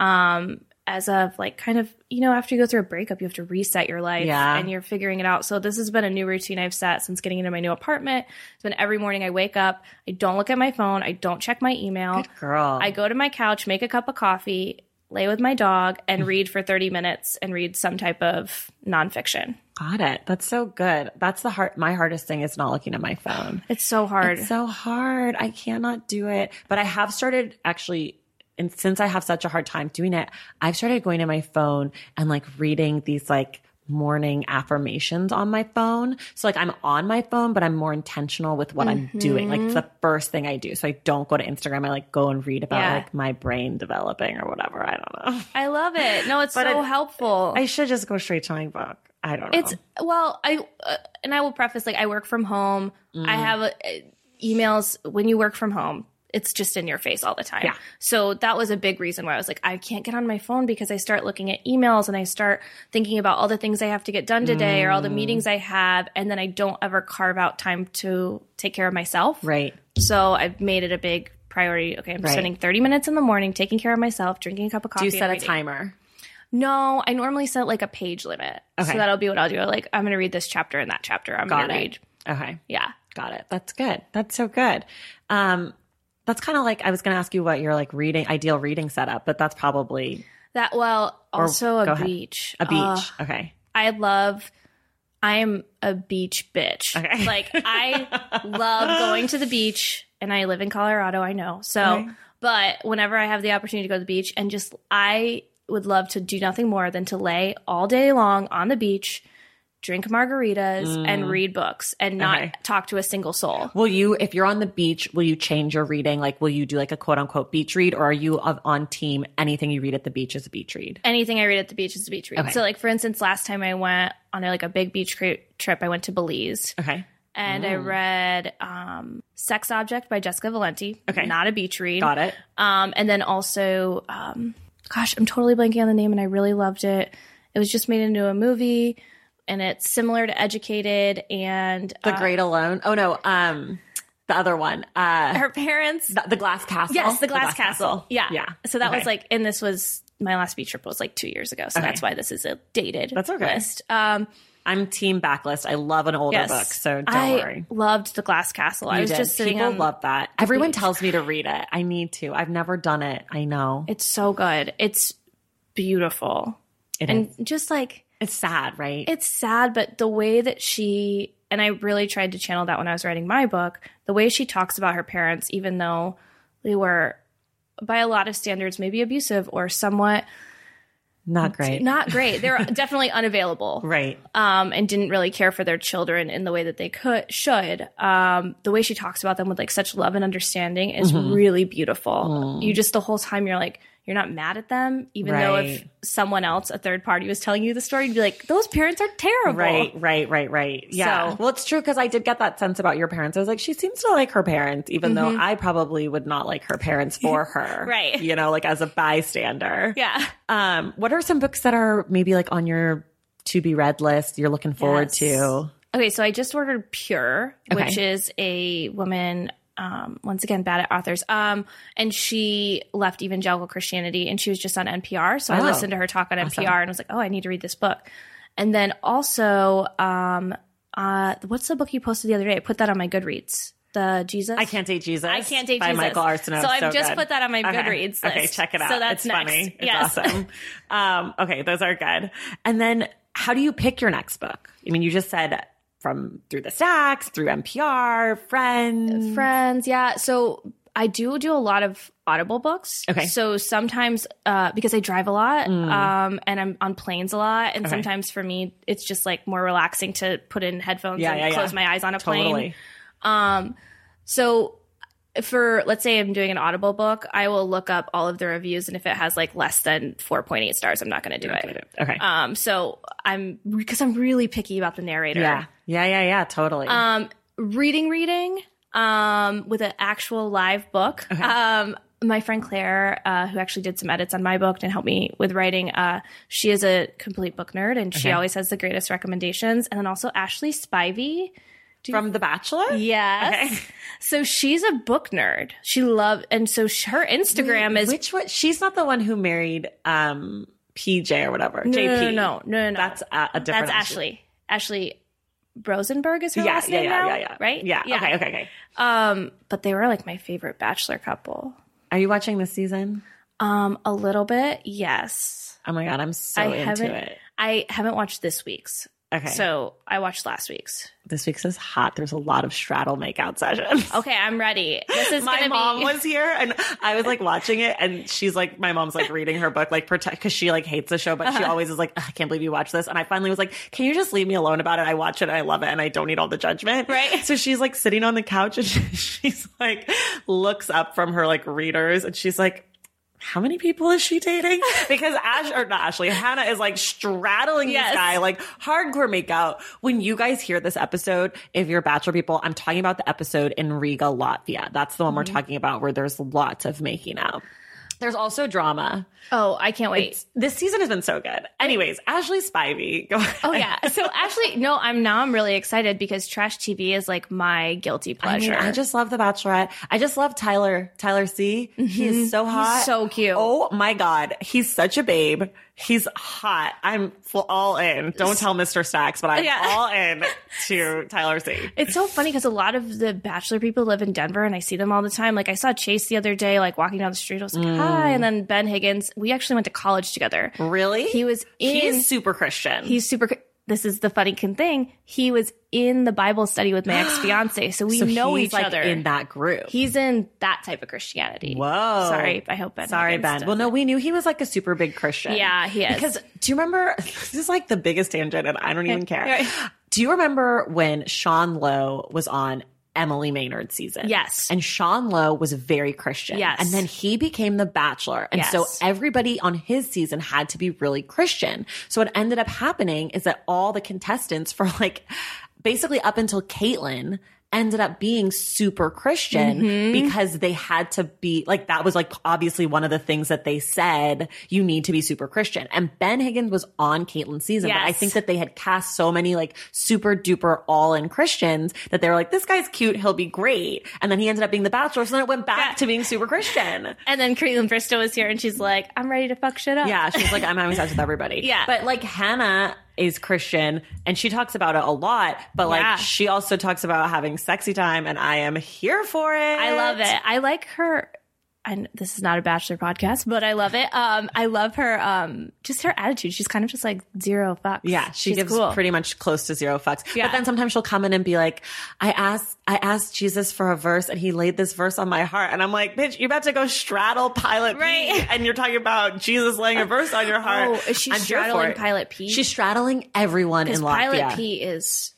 Um, as of like kind of, you know, after you go through a breakup, you have to reset your life Yeah. and you're figuring it out. So this has been a new routine I've set since getting into my new apartment. It's been every morning I wake up, I don't look at my phone, I don't check my email. Good Girl. I go to my couch, make a cup of coffee, lay with my dog, and mm-hmm. read for 30 minutes and read some type of nonfiction. Got it. That's so good. That's the hard, my hardest thing is not looking at my phone. It's so hard. It's so hard. I cannot do it. But I have started actually, and since I have such a hard time doing it, I've started going to my phone and like reading these like morning affirmations on my phone. So like I'm on my phone, but I'm more intentional with what I'm doing. Like it's the first thing I do. So I don't go to Instagram. I like go and read about Yeah. like my brain developing or whatever. I don't know. I love it. No, it's so it- helpful. I should just go straight to my book. I don't know. It's well, I uh, and I will preface like I work from home. Mm. I have uh, emails when you work from home. It's just in your face all the time. Yeah. So that was a big reason why I was like, I can't get on my phone because I start looking at emails and I start thinking about all the things I have to get done today or all Mm. the meetings I have, and then I don't ever carve out time to take care of myself. right. So I've made it a big priority. Okay, I'm Right. spending 30 minutes in the morning taking care of myself, drinking a cup of Do coffee. you set a timer? No, I normally set like a page limit. Okay. So that'll be what I'll do. Like, I'm going to read this chapter and that chapter. I'm going to read. Okay. Yeah. Got it. That's good. That's so good. Um, that's kind of like I was going to ask you what your like reading ideal reading setup, but that's probably That, well, also go a ahead. beach. a beach. Uh, okay. I love, I am a beach bitch. Okay. Like, I love going to the beach and I live in Colorado, I know. So, Okay. but whenever I have the opportunity to go to the beach and just, I would love to do nothing more than to lay all day long on the beach, drink margaritas, and read books and not Mm. Okay. talk to a single soul. Will you, if you're on the beach, will you change your reading? Like, will you do like a quote unquote beach read, or are you of- on team? Anything you read at the beach is a beach read. anything I read at the beach is a beach read. Okay. So, like for instance, last time I went on a, like a big beach trip, I went to Belize Okay. and I read um, "Sex Object" by Jessica Valenti. Okay. not a beach read. Got it. Um, and then also, um, gosh, I'm totally blanking on the name, and I really loved it. It was just made into a movie, and it's similar to Educated and The uh, Great Alone. Oh no. Um, the other one. Uh, her parents. the, the Glass Castle. Yes, the Glass, Castle. Yeah, Yeah. So that Okay. was like, and this was my last beach trip was like two years ago. So Okay. that's why this is a dated That's okay. list. Um, I'm team backlist. I love an older yes, book, so don't I worry. loved the Glass Castle. I was did. just sitting People on. love that. Everyone beach. tells me to read it. I need to. I've never done it. I know. it's so good. It's beautiful, It and is. just like It's sad, right? it's sad, but the way that she and I really tried to channel that when I was writing my book, the way she talks about her parents, even though they were by a lot of standards maybe abusive or somewhat Not great. not great. They're definitely unavailable. right. Um, and didn't really care for their children in the way that they could should. Um, the way she talks about them with like such love and understanding is Mm-hmm. really beautiful. Mm. You just the whole time you're like you're not mad at them, even though if someone else, a third party, was telling you the story, you'd be like, those parents are terrible. Right, right, right, right. Yeah. So- well, it's true because I did get that sense about your parents. I was like, she seems to like her parents, even though I probably would not like her parents for her. Mm-hmm. Right. You know, like as a bystander. Yeah. Um, what are some books that are maybe like on your to be read list you're looking forward Yes. to? Okay, so I just ordered Pure, Okay. which is a woman. Um, once again, bad at authors. Um, and she left evangelical Christianity, and she was just on NPR. So I Oh, listened to her talk on NPR, and I was like, "Oh, I need to read this book." And then also, um, uh, what's the book you posted the other day? I put that on my Goodreads. The Jesus. I Can't Date Jesus. I can't date by Jesus. Michael Arceneaux. So I've just good. put that on my Okay. Goodreads Okay, check it out. So that's it's funny. next. It's Yes. awesome. um, okay, those are good. And then how do you pick your next book? I mean, you just said from through the stacks, through NPR, friends. friends yeah so i do do a lot of audible books Okay. Mm. so sometimes uh because i drive a lot um and i'm on planes a lot and Okay. sometimes for me it's just like more relaxing to put in headphones Yeah, and yeah, yeah. close my eyes on a plane Totally. um so for let's say i'm doing an audible book i will look up all of the reviews and if it has like less than 4.8 stars i'm not going to do it Okay. um so i'm because i'm really picky about the narrator yeah. Yeah, yeah, yeah, totally. um, reading, reading, um, with an actual live book. Um, my friend Claire, uh, who actually did some edits on my book and helped me with writing, uh, she is a complete book nerd and she Okay. always has the greatest recommendations. And then also Ashley Spivey. From The Bachelor? Yes. Okay. So she's a book nerd. She loved, and so her Instagram is Which one? She's not the one who married um PJ or whatever. no, JP. no, no, no, no, no. That's a, a different. That's Ashley. Ashley Rosenbaum is her Yeah, last yeah, name yeah, now, yeah, yeah. right? Yeah. Okay, okay, okay. Um, but they were like my favorite bachelor couple. Are you watching this season? Um, a little bit, yes. Oh my god, I'm so I into it. I haven't watched this week's, Okay. so I watched last week's. this week's is hot. There's a lot of straddle makeout sessions. Okay, I'm ready. This is my mom be. was here and I was like watching it and she's like my mom's like reading her book like protect because she like hates the show but Uh-huh. she always is like I can't believe you watch this and I finally was like can you just leave me alone about it I watch it and I love it and I don't need all the judgment Right. so she's like sitting on the couch and she's like looks up from her like readers and she's like how many people is she dating? Because Ash or not Ashley, Hannah is like straddling Yes. this guy, like hardcore makeout. When you guys hear this episode, if you're bachelor people, I'm talking about the episode in Riga, Latvia. That's the one we're mm-hmm. talking about where there's lots of making out. There's also drama. oh, I can't wait. This season has been so good. Anyways, Ashley Spivey. Go ahead. Oh yeah. So Ashley, no, I'm now I'm really excited because trash TV is like my guilty I mean, pleasure. I just love The Bachelorette. I just love Tyler, Tyler C. He is mm-hmm. so hot. so cute. Oh my God. He's such a babe. He's hot. I'm all in. Don't tell Mr. Stacks, but I'm Yeah. all in to Tyler C. It's so funny because a lot of the bachelor people live in Denver and I see them all the time. Like I saw Chase the other day, like walking down the street. I was like, Mm. hi. And then Ben Higgins, we actually went to college together. Really? He was in, He's super Christian. he's super, this is the funny thing. He was in the Bible study with my ex fiance. So we so know he's each like other. in that group. he's in that type of Christianity. Whoa. Sorry. I hope Ben. Sorry, Ben. Well, no, we knew he was like a super big Christian. Yeah, he is. Because do you remember? This is like the biggest tangent, and I don't even care. Do you remember when Sean Lowe was on Emily Maynard season? Yes. And Sean Lowe was very Christian. Yes. And then he became the Bachelor, and so everybody on his season had to be really Christian. So what ended up happening is that all the contestants for like basically up until Kaitlyn ended up being super Christian Mm-hmm. because they had to be like that was like obviously one of the things that they said you need to be super Christian. And Ben Higgins was on Kaitlyn's season, but I think that they had cast so many like super duper all in Christians that they were like, this guy's cute, he'll be great. And then he ended up being the bachelor, so then it went back Yeah. to being super Christian. And then Kaitlyn Bristowe was here and she's like, I'm ready to fuck shit up. Yeah, she's like, I'm having sex with everybody. Yeah. But like Hannah is Christian and she talks about it a lot, but like Yeah. she also talks about having sexy time and I am here for it. I love it. I like her. And this is not a bachelor podcast, but I love it. Um, I love her. Um, just her attitude. She's kind of just like zero fucks. Yeah, she She's gives cool. pretty much close to zero fucks. Yeah. But then sometimes she'll come in and be like, I asked I asked Jesus for a verse and he laid this verse on my heart. And I'm like, bitch, you're about to go straddle Pilot P, Right. and you're talking about Jesus laying a verse on your heart. Oh, is she I'm straddling. Pilot P? She's straddling everyone in Latvia. Pilot P is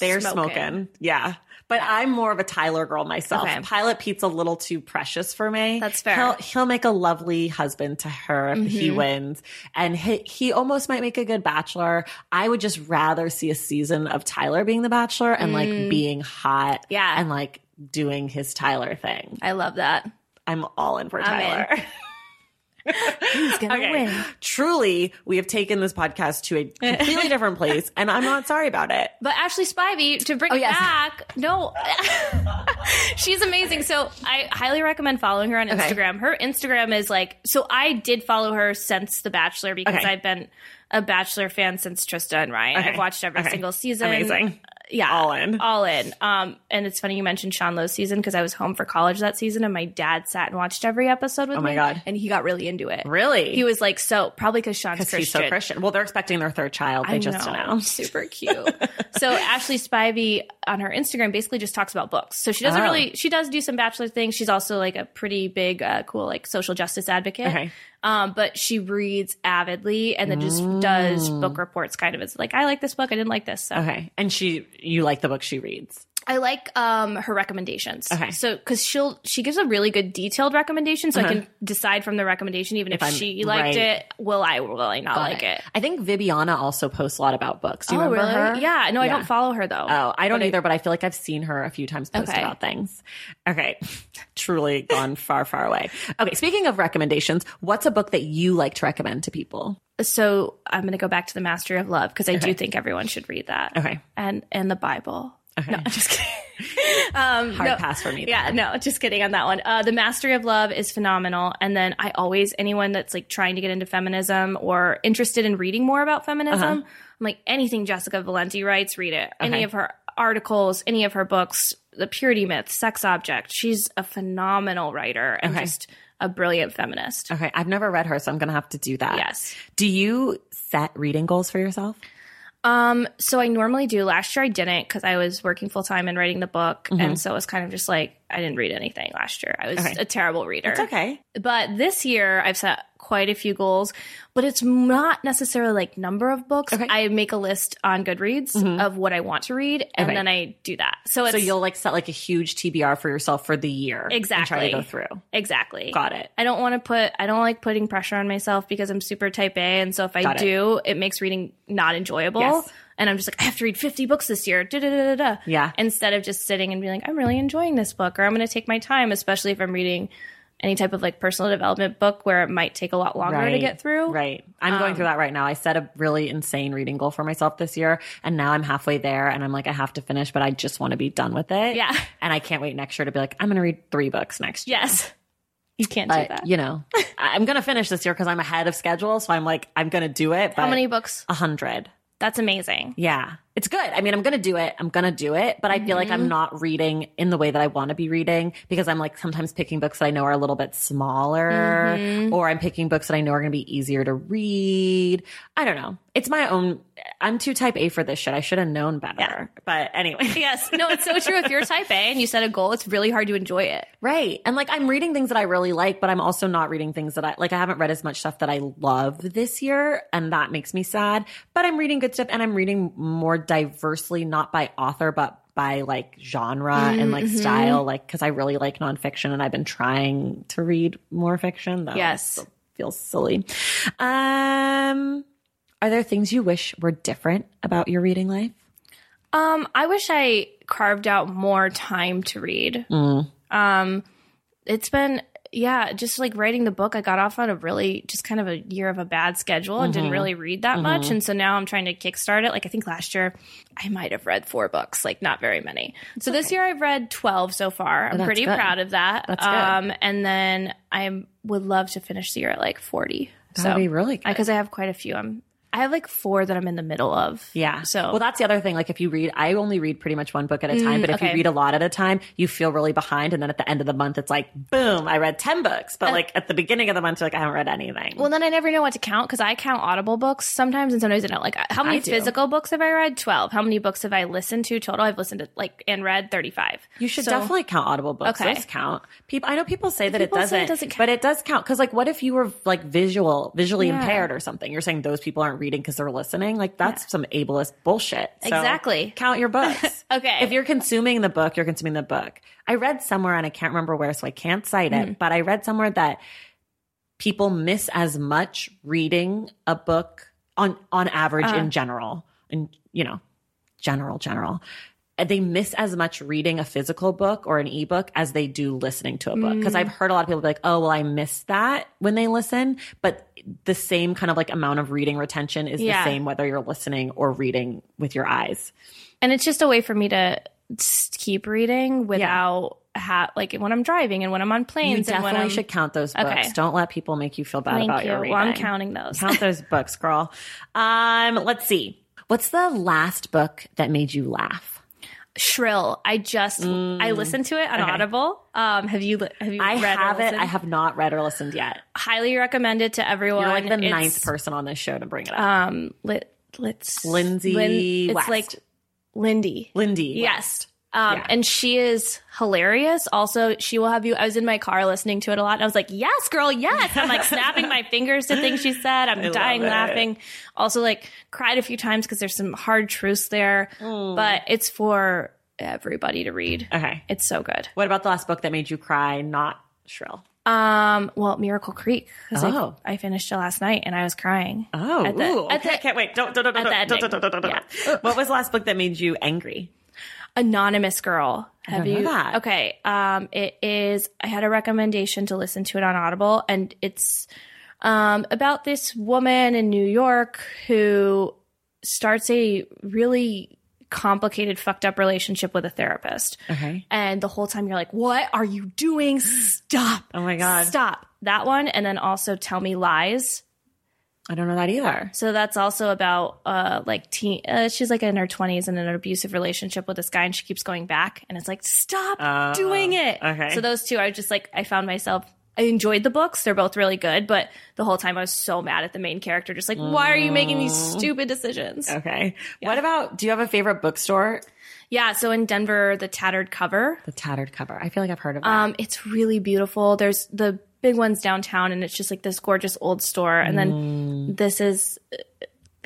They're smoking. smoking. Yeah. But I'm more of a Tyler girl myself. Okay. Pilot Pete's a little too precious for me. That's fair. He'll, he'll make a lovely husband to her if he Mm-hmm. wins. And he, he almost might make a good bachelor. I would just rather see a season of Tyler being the bachelor and like being hot. Mm. Yeah. And like doing his Tyler thing. I love that. I'm all in for I'm in. He's gonna Okay. win. Truly, we have taken this podcast to a completely different place, and I'm not sorry about it. But Ashley Spivey, to bring Oh, it yes. back, no, she's amazing. So I highly recommend following her on Okay. Instagram. Her Instagram is like, so I did follow her since The Bachelor because Okay. I've been a Bachelor fan since Trista and Ryan. I've watched every single season. Amazing. Yeah. All in. All in. Um, and it's funny you mentioned Sean Lowe's season because I was home for college that season and my dad sat and watched every episode with Oh my me. God. And he got really into it. Really? He was like, so probably because Sean's Christian. he's so Christian. Well, they're expecting their third child. They I just know. announced. Super cute. so Ashley Spivey on her Instagram basically just talks about books. So she doesn't Oh. really she does do some bachelor things. She's also like a pretty big, uh, cool like social justice advocate. Okay. Um, but she reads avidly and then just does book reports kind of. It's like I like this book, I didn't like this. So Okay. And she, you like the book she reads. I like um her recommendations. Okay. So because she'll she gives a really good detailed recommendation, so I Uh-huh. can decide from the recommendation even if, I'm- she liked right. it, will I will I not like it. I think Viviana also posts a lot about books. Do you Oh remember really? her? Yeah. No, I don't follow her though. Oh, I don't either, but I feel like I've seen her a few times post Okay. about things. Okay. Truly gone far, far away. Okay. Speaking of recommendations, what's a book that you like to recommend to people? so I'm going to go back to the Mastery of Love because I do think everyone should read that. Okay. And and the Bible. Okay. No, I'm just kidding. um, Hard no. pass for me. Yeah, no, just kidding on that one. Uh, the Mastery of Love is phenomenal. And then I always, anyone that's like trying to get into feminism or interested in reading more about feminism, I'm like anything Jessica Valenti writes, read it. Any Uh-huh. Of her articles, any of her books, The Purity Myth, Sex Object. She's a phenomenal writer and Okay. just a brilliant feminist. Okay. I've never read her, so I'm going to have to do that. Yes. Do you set reading goals for yourself? Um, so I normally do. Last year I didn't because I was working full time and writing the book, and so it was kind of just like I didn't read anything last year. I was Mm-hmm. Okay. a terrible reader. It's okay. But this year I've set quite a few goals, but it's not necessarily like number of books. Okay. Mm-hmm. I make a list on Goodreads of what I want to read, and Okay. then I do that. So it's So you'll like set like a huge TBR for yourself for the year. And try Exactly. to go through. exactly Got it. I don't want to put I don't like putting pressure on myself because I'm super type A and so if I Got it. do it. makes reading not enjoyable Yes. And I'm just like I have to read 50 books this year da, da, da, da, da. Yeah. instead of just sitting and being like I'm really enjoying this book or I'm going to take my time especially if I'm reading any type of like personal development book where it might take a lot longer to get through Um, Right. I'm going through that right now. I set a really insane reading goal for myself this year, and now I'm halfway there, and I'm like, I have to finish, but I just want to be done with it. Yeah. And I can't wait next year to be like, I'm going to read three books next year. yes you can't do that you know, I'm going to finish this year because I'm ahead of schedule. So I'm like, I'm going to do it. But how many books A hundred. That's amazing Yeah. It's good. I mean, I'm going to do it. I'm going to do it, but I feel like Mm-hmm. I'm not reading in the way that I want to be reading because I'm like sometimes picking books that I know are a little bit smaller Mm-hmm. or I'm picking books that I know are going to be easier to read. I don't know. It's my own. I'm too type A for this shit. I should have known better. But anyway. yes no it's so true if you're type A and you set a goal it's really hard to enjoy it Right. And like I'm reading things that I really like, but I'm also not reading things that I like. I haven't read as much stuff that I love this year, and that makes me sad. But I'm reading good stuff and I'm reading more diversely, not by author, but by like genre and like style. Like, cause I really like nonfiction and I've been trying to read more fiction. Though Yes. feels silly. Um, are there things you wish were different about your reading life? Um, I wish I carved out more time to read. Mm. Um, it's been yeah, just like writing the book, I got off on a really just kind of a year of a bad schedule and Mm-hmm. didn't really read that much. And so now I'm trying to kickstart it. Like I think last year I might have read four books, like not very many. so this year I've read twelve so far. I'm that's pretty good. proud of that. That's good. Um, and then I would love to finish the year at like forty. That'd be really good. because I have quite a few. I'm I have like four that I'm in the middle of. Yeah. So well, that's the other thing. Like, if you read, I only read pretty much one book at a time. Mm, but if you read a lot at a time, you feel really behind. And then at the end of the month, it's like, boom, I read ten books. But uh, like at the beginning of the month, you're like, I haven't read anything. Well, then I never know what to count because I count Audible books sometimes, and sometimes I don't. Like, how many physical books have I read? Twelve. How many books have I listened to total? I've listened to like and read thirty-five. you should So- definitely count Audible books. Okay. Those count. People, I know people say that it People say doesn't, it doesn't count. but it does count. Because like, what if you were like visual, visually Yeah. impaired or something? You're saying those people aren't reading because they're listening, like that's some ableist bullshit. So Exactly. Count your books. Okay. If you're consuming the book, you're consuming the book. I read somewhere, and I can't remember where, so I can't cite it, Mm-hmm. but I read somewhere that people miss as much reading a book on on average Uh-huh. in general, and you know, general general. And They miss as much reading a physical book or an ebook as they do listening to a book. Because Mm. I've heard a lot of people be like, "Oh, well, I miss that when they listen," but the same kind of like amount of reading retention is Yeah. the same whether you're listening or reading with your eyes. and it's just a way for me to keep reading without ha- like when I'm driving and when I'm on You planes and when definitely should count those books. Okay. Don't let people make you feel bad Thank about you. your reading. Well, I'm counting those. Count those books, girl. Um, let's see. What's the last book that made you laugh? Shrill. I just I listened to it on Mm. Okay. Audible. Um, have you have you I read have it. I have not read or listened yet. highly recommend it to everyone. You're like the It's, ninth person on this show to bring it up. Um, lit, let's Lindsay It's West. like Lindy. Lindy. Yes. Um, Yeah. and she is hilarious. Also, she will have you. I was in my car listening to it a lot, and I was like, "Yes, girl, yes!" I'm like snapping my fingers to things she said. I'm love dying laughing. Also, like cried a few times because there's some hard truths there, Mm. but it's for everybody to read. Okay. It's so good. What about the last book that made you cry? Not Shrill. Um, well, Miracle Creek. Oh. I, I finished it last night and I was crying. Oh, At the- ooh, at okay, the- can't wait. Don't, don't, don't, don't, at the don't, don't, don't, don't, don't, ending. don't. What was the last book that made you angry? Anonymous Girl. Have you? that. Okay. Um, it is. I had a recommendation to listen to it on Audible, and it's um about this woman in New York who starts a really complicated, fucked up relationship with a therapist. Okay. And the whole time you're like, "What are you doing? Stop! Oh my God. Stop!" That one, and then also "Tell Me Lies." I don't know that either. So that's also about uh like teen. Uh, she's like in her twenties in an abusive relationship with this guy, and she keeps going back, and it's like stop Oh, doing it. okay. So those two, I just like I found myself. I enjoyed the books; they're both really good, but the whole time I was so mad at the main character. Just like, why are you making these Mm. stupid decisions? Okay. What about, do you have a favorite bookstore? Yeah. So in Denver, the Tattered Cover. The Tattered Cover. I feel like I've heard of that. Um, it's really beautiful. There's the big ones downtown, and it's just like this gorgeous old store. And then Mm. this is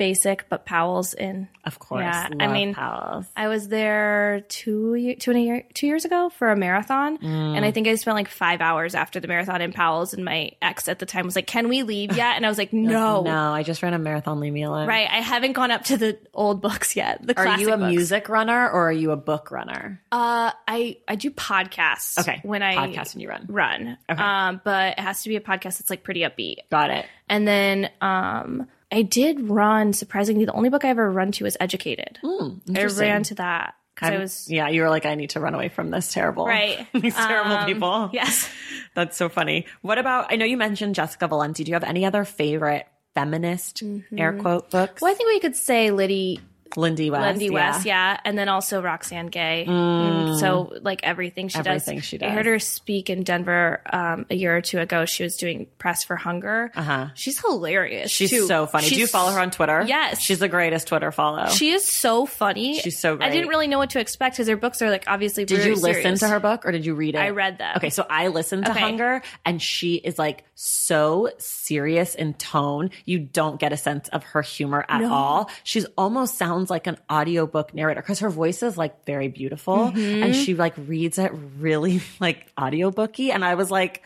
basic, but Powell's in of course. yeah, I mean, Powell's. I was there two year, two and a year, two years ago for a marathon, and I think I spent like five hours after the marathon in Powell's. And my ex at the time was like, "Can we leave yet?" And I was like, "No, No, I just ran a marathon. Leave me alone. right. I haven't gone up to the old books yet. The Are you a books. music runner or are you a book runner? Uh, I I do podcasts. Okay. when I Podcast when you run. run. Um, but it has to be a podcast that's like pretty upbeat. Got it. And then um, I did run. Surprisingly, the only book I ever run to is Educated. I Hmm, ran to that because I was yeah, you were like, I need to run away from this terrible, right. these terrible Um, people. Yes. That's so funny. What about, I know you mentioned Jessica Valenti. Do you have any other favorite feminist air quote books? Well, I think we could say Liddy, Lindy West. Lindy yeah. West, yeah, and then also Roxane Gay. Mm, So like everything she Everything does. she I heard her speak in Denver um, a year or two ago. She was doing press for Hunger. Uh-huh. She's hilarious. She's too. so funny. Do you follow her on Twitter? Yes. She's the greatest Twitter follow. She is so funny. She's so I didn't really know what to expect because her books are like obviously. did you listen serious. to her book or did you read it? I read them. Okay, so I listened to Okay. Hunger and she is like so serious in tone. You don't get a sense of her humor at all. She's almost sounds like an audiobook narrator because her voice is like very beautiful Mm-hmm. and she like reads it really like audiobooky. And I was like,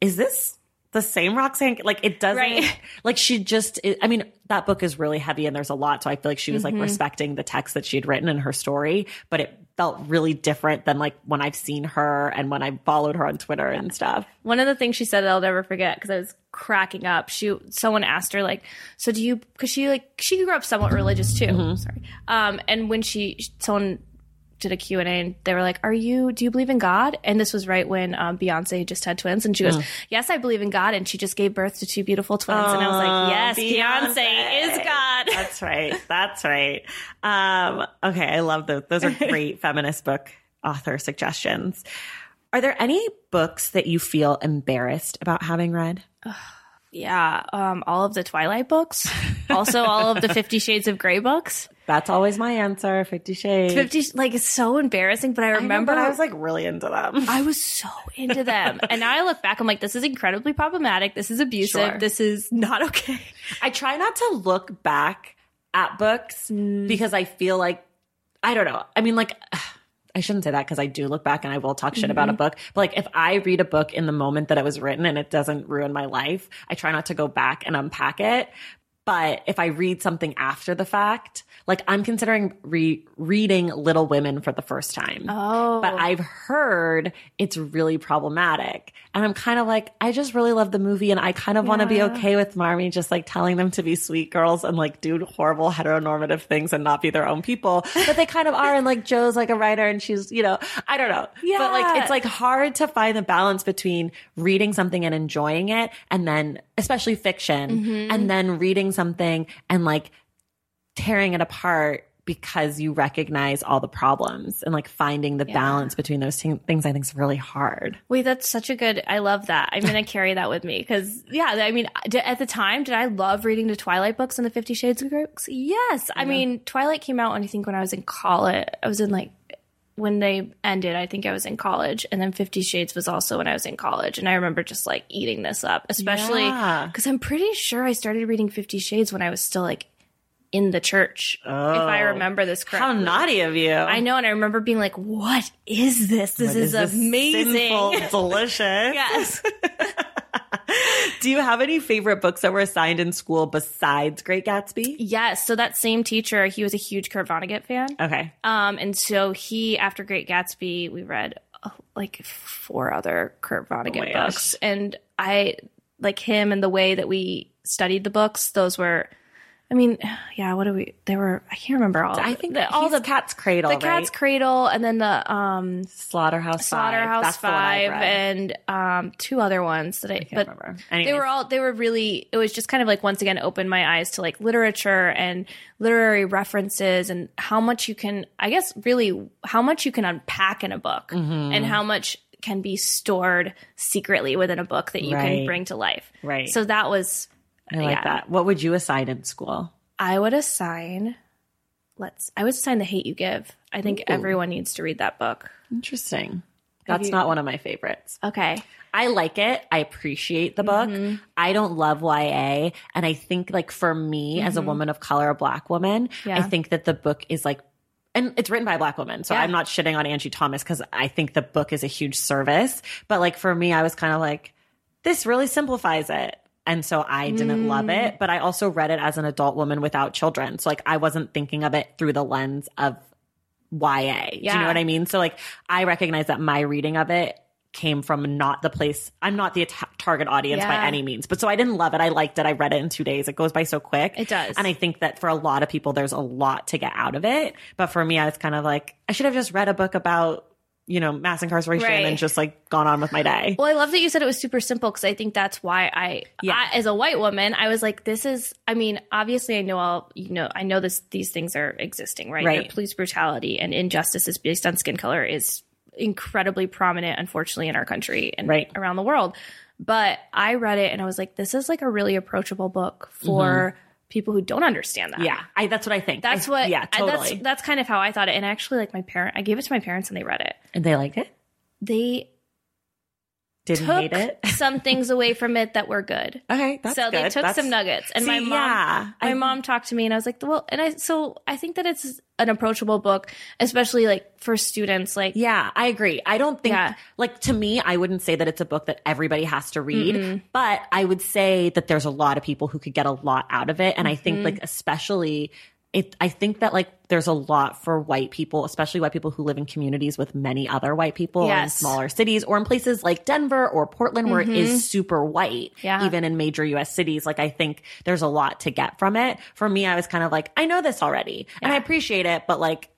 is this the same Roxane? Like it doesn't Right. like she just I mean, that book is really heavy and there's a lot. So I feel like she was Mm-hmm. like respecting the text that she had written in her story, but it felt really different than like when I've seen her and when I followed her on Twitter and stuff. One of the things she said that I'll never forget because I was cracking up. She someone asked her like, "So do you?" Because she like she grew up somewhat religious too. Mm-hmm. Sorry. Um, and when she someone did a Q and they were like, "Are you? Do you believe in God?" And this was right when um, Beyonce just had twins, and she goes, "Yes, I believe in God." And she just gave birth to two beautiful twins, and I was like, "Yes, Beyonce, is God." That's right. That's right. Um, okay, I love those. Those are great feminist book author suggestions. Are there any books that you feel embarrassed about having read? Yeah, um, all of the Twilight books, also all of the Fifty Shades of Grey books. That's always my answer. Fifty Shades. Fifty, like it's so embarrassing, but I I know, remember but I was like really into them. I was so into them. and now I look back, I'm like, this is incredibly problematic. This is abusive. Sure. This is not okay. I try not to look back at books mm. because I feel like I don't know. I mean, like I shouldn't say that because I do look back and I will talk shit about a mm-hmm. book. But like if I read a book in the moment that it was written and it doesn't ruin my life, I try not to go back and unpack it. But if I read something after the fact, like I'm considering re- reading Little Women for the first time. Oh. But I've heard it's really problematic. And I'm kind of like, I just really love the movie and I kind of want to be okay with Marmee just like telling them to be sweet girls and like do horrible heteronormative things and not be their own people. But they kind of are. And like Jo's like a writer and she's, you know, I don't know. Yeah. But like, it's like hard to find the balance between reading something and enjoying it and then, especially fiction, Mm-hmm. and then reading something and like tearing it apart because you recognize all the problems and like finding the balance between those t- things I think is really hard. Wait, that's such a good. I love that. I'm gonna carry that with me because, yeah, I mean, d- at the time, did I love reading the Twilight books and the Fifty Shades of books? Yes. I mean, Twilight came out, I think, when I was in college. I was in like when they ended. I think I was in college, and then Fifty Shades was also when I was in college. And I remember just like eating this up, especially Yeah. because I'm pretty sure I started reading Fifty Shades when I was still like in the church, if I Oh. remember this correctly. How naughty of you. I know, and I remember being like, "What is this? This What is, this amazing." sinful, delicious. yes. Do you have any favorite books that were assigned in school besides Great Gatsby? Yes. So that same teacher, he was a huge Kurt Vonnegut fan. Okay. Um, and so he, after Great Gatsby, we read uh, like four other Kurt Vonnegut Oh my gosh. books, and I like him and the way that we studied the books. Those were, I mean, yeah. What do we? There were. I can't remember all. I think the, that all the Cat's Cradle, the Cat's? Cradle, and then the um Slaughterhouse Five. Slaughterhouse That's the one I've Five, and um two other ones that I, can't but remember. they were all they were really it was just kind of like once again opened my eyes to like literature and literary references and how much you can I guess really how much you can unpack in a book Mm-hmm. and how much can be stored secretly within a book that you Right. can bring to life. Right. So that was I like yeah. that. What would you assign in school? I would assign let's I would assign The Hate You Give. I think everyone needs to read that book. Interesting. That's you- not one of my favorites. Okay. I like it. I appreciate the book. Mm-hmm. I don't love YA. And I think like for me as a woman of color, a black woman, Mm-hmm. Yeah. I think that the book is like and it's written by a black woman. So Yeah. I'm not shitting on Angie Thomas because I think the book is a huge service. But like for me, I was kind of like, this really simplifies it. And so I didn't love Mm. it. But I also read it as an adult woman without children. So like I wasn't thinking of it through the lens of YA. Yeah. Do you know what I mean? So like I recognize that my reading of it came from not the place I'm not the ta- target audience by any means. But so I didn't love it. I liked it. I read it in 2 days. It goes by so quick. It does. And I think that for a lot of people there's a lot to get out of it. But for me I was kind of like I should have just read a book about you know, mass incarceration Right. and just like gone on with my day. Well, I love that you said it was super simple because I think that's why I, Yeah. I, as a white woman, I was like, this is. I mean, obviously, I know all. You know, I know this. These things are existing, right? Right. Police brutality and injustices based on skin color is incredibly prominent, unfortunately, in our country and Right. around the world. But I read it and I was like, this is like a really approachable book for mm-hmm. People who don't understand that. Yeah. I that's what I think. That's I- what. Yeah, I- totally. That's that's kind of how I thought it. And actually, like my parent, I gave it to my parents and they read it. and they liked it? They Didn't took hate it? some things away from it that were good. Okay, that's good. so good. they took That's- some nuggets, and my mom, yeah. my I- mom talked to me, and I was like, "Well," and I so I think that it's an approachable book, especially like for students. Like, Yeah, I agree. I don't think Yeah. like to me, I wouldn't say that it's a book that everybody has to read, but I would say that there's a lot of people who could get a lot out of it. And I Mm-hmm. think like especially it I think that like there's a lot for white people, especially white people who live in communities with many other white people in smaller cities or in places like Denver or Portland where it is super white, Mm-hmm. Yeah. even in major US cities. Like I think there's a lot to get from it. For me, I was kind of like, I know this already and I appreciate it, but like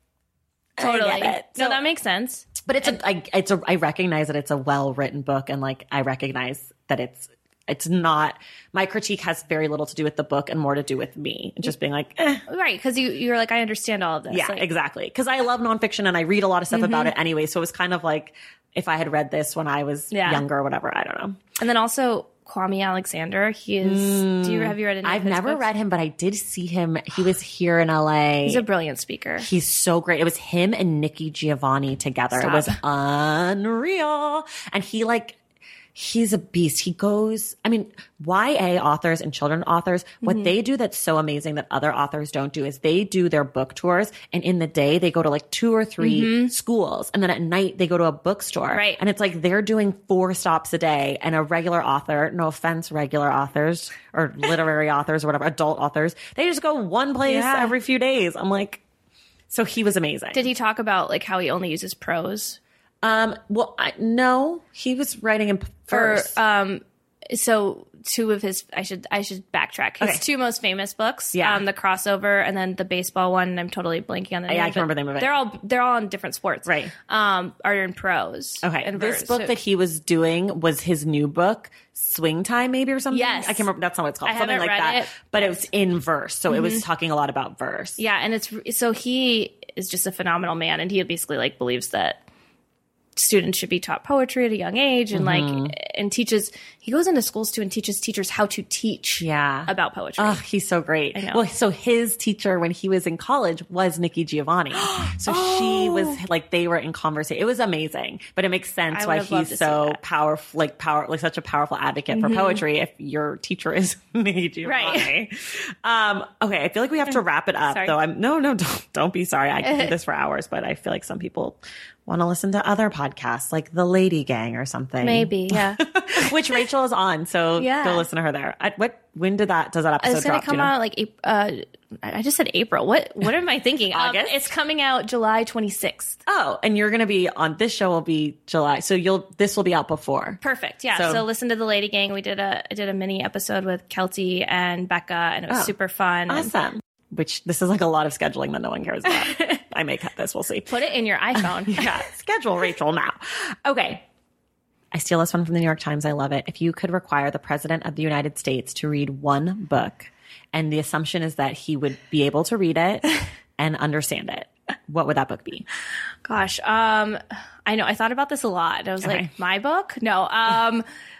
I totally. it. No, So- that makes sense. but it's a, I, it's a, I recognize that it's a well written book, and like I recognize that it's, it's not. My critique has very little to do with the book and more to do with me, and just being like, eh, Right, because you you're like, I understand all of this. yeah, Like, Mm-hmm. exactly. Because I love nonfiction and I read a lot of stuff about it anyway. So it was kind of like if I had read this when I was Yeah. younger or whatever. I don't know. And then also Kwame Alexander. He is. do you have you read any? I've of his never books? read him, but I did see him. He was here in LA. He's a brilliant speaker. He's so great. It was him and Nikki Giovanni together. Stop. It was unreal. And he like he's a beast. He goes, I mean, YA authors and children authors, what Mm-hmm. they do that's so amazing that other authors don't do is they do their book tours and in the day they go to like two or 3 schools and then at night they go to a bookstore. Mm-hmm. Right. And it's like they're doing four stops a day and a regular author, no offense, regular authors or literary authors or whatever, adult authors, they just go one place Yeah. every few days. I'm like, so he was amazing. Did he talk about like how he only uses prose? Um. Well, I, no, he was writing Or first. um, so two of his I should I should backtrack. His Okay. two most famous books, Yeah. um, the crossover and then the baseball one. And I'm totally blanking on the name. Yeah, I can't remember the name of it. They're all they're all in different sports, Right. Um, are in prose. okay, and this verse. book So- that he was doing was his new book, Swing Time, maybe or something. Yes. I can't remember. That's not what it's called. I something like read that. it. Mm-hmm. But it was in verse, so it was talking a lot about verse. Yeah, and it's so he is just a phenomenal man, and he basically like believes that students should be taught poetry at a young age, and Mm-hmm. like and teaches. He goes into schools too and teaches teachers how to teach. Yeah. about poetry. Oh, he's so great. Well, so his teacher when he was in college was Nikki Giovanni. So she was like they were in conversation. It was amazing, but it makes sense I why he's so. Mm-hmm. powerful, like power, like such a powerful advocate for poetry. If your teacher is Nikki Giovanni, um, okay, I feel like we have to wrap it up. Sorry. Though I'm no, no, don't, don't be sorry. I can do this for hours, but I feel like some people want to listen to other podcasts like the Lady Gang or something. Maybe, yeah. which Rachel is on. So Yeah. go listen to her there. I, what when did that does that episode It's gonna drop? Come you know? out like uh, I just said April. What what am I thinking? Um, August? it's coming out July 26th. Oh, and you're going to be on this show will be July. So you'll this will be out before. Perfect. Yeah. So- So, listen to the Lady Gang. We did a I did a mini episode with Keltie and Becca, and it was Oh, super fun. And Awesome. Which this is like a lot of scheduling that no one cares about. I may cut this. We'll see. Put it in your iPhone. yeah, schedule Rachel now. Okay. I steal this one from the New York Times. I love it. If you could require the president of the United States to read one book, and the assumption is that he would be able to read it and understand it, what would that book be? Gosh, um, I know. I thought about this a lot. I was Okay. like, my book? No. Um,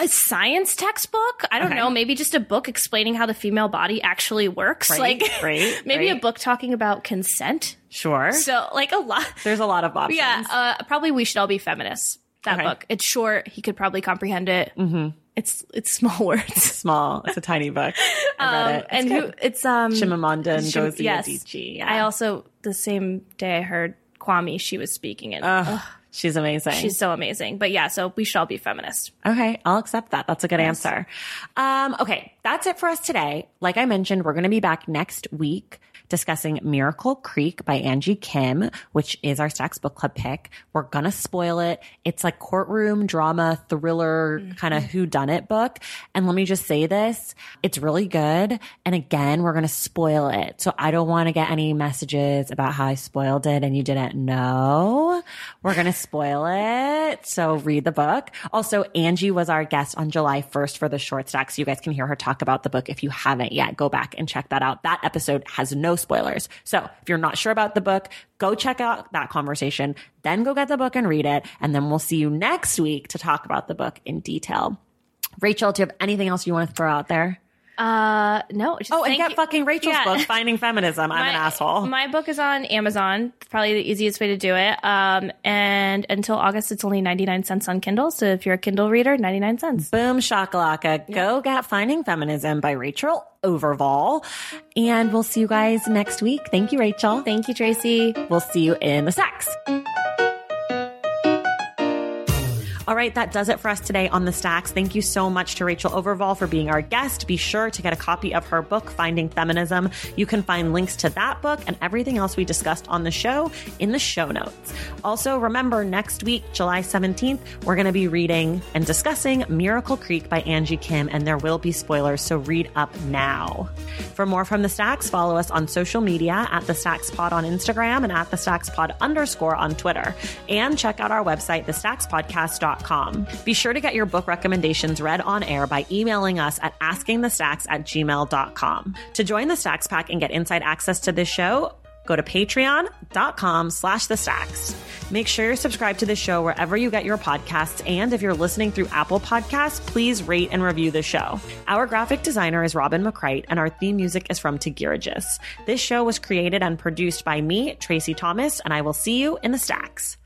a science textbook? I don't Okay. know. Maybe just a book explaining how the female body actually works. Right, like, right, maybe right. a book talking about consent. Sure. So, like a lot. There's a lot of options. Yeah, uh, probably we should all be feminists. That Okay. book. It's short. He could probably comprehend it. Mm-hmm. It's it's small words. Small. It's a tiny book. I read Um, it. It's and good. who? It's um Chimamanda Ngozi yes. Adichie. Yeah. I also the same day I heard Kwame. She was speaking and she's amazing. she's so amazing. But yeah, so we should all be feminists. Okay, I'll accept that. That's a good answer. Um, okay, that's it for us today. Like I mentioned, we're going to be back next week discussing Miracle Creek by Angie Kim, which is our Stacks Book Club pick. We're going to spoil it. It's like courtroom drama, thriller, mm-hmm. kind of who done it book. And let me just say this. It's really good. And again, we're going to spoil it. So I don't want to get any messages about how I spoiled it and you didn't know. We're going to spoil it. So read the book. Also, Angie was our guest on July 1st for the short stacks. So you guys can hear her talk about the book. If you haven't yet, go back and check that out. That episode has no spoilers. So if you're not sure about the book, go check out that conversation, then go get the book and read it. And then we'll see you next week to talk about the book in detail. Rachel, do you have anything else you want to throw out there? Uh, no. Just Oh, and get you- fucking Rachel's Yeah. book, Finding Feminism. I'm an asshole. My book is on Amazon. Probably the easiest way to do it. Um, and until August, it's only 99 cents on Kindle. So if you're a Kindle reader, 99 cents. Boom shakalaka. Go get Finding Feminism by Rachel Overvoll. And we'll see you guys next week. Thank you, Rachel. Thank you, Tracy. We'll see you in the stacks. All right, that does it for us today on the stacks. Thank you so much to Rachel Overvoll for being our guest. Be sure to get a copy of her book, Finding Feminism. You can find links to that book and everything else we discussed on the show in the show notes. Also, remember next week, July 17th, we're going to be reading and discussing Miracle Creek by Angie Kim, and there will be spoilers, so read up now. For more from the stacks, follow us on social media at the Stacks Pod on Instagram and at the Stacks Pod underscore on Twitter. And check out our website, thestackspodcast.com. Be sure to get your book recommendations read on air by emailing us at askingthestacks at gmail.com. To join the Stacks Pack and get inside access to this show, go to patreon.com slash the stacks. Make sure you're subscribed to the show wherever you get your podcasts. And if you're listening through Apple Podcasts, please rate and review the show. Our graphic designer is Robin McCrite, and our theme music is from Tegirigis. This show was created and produced by me, Tracy Thomas, and I will see you in the stacks.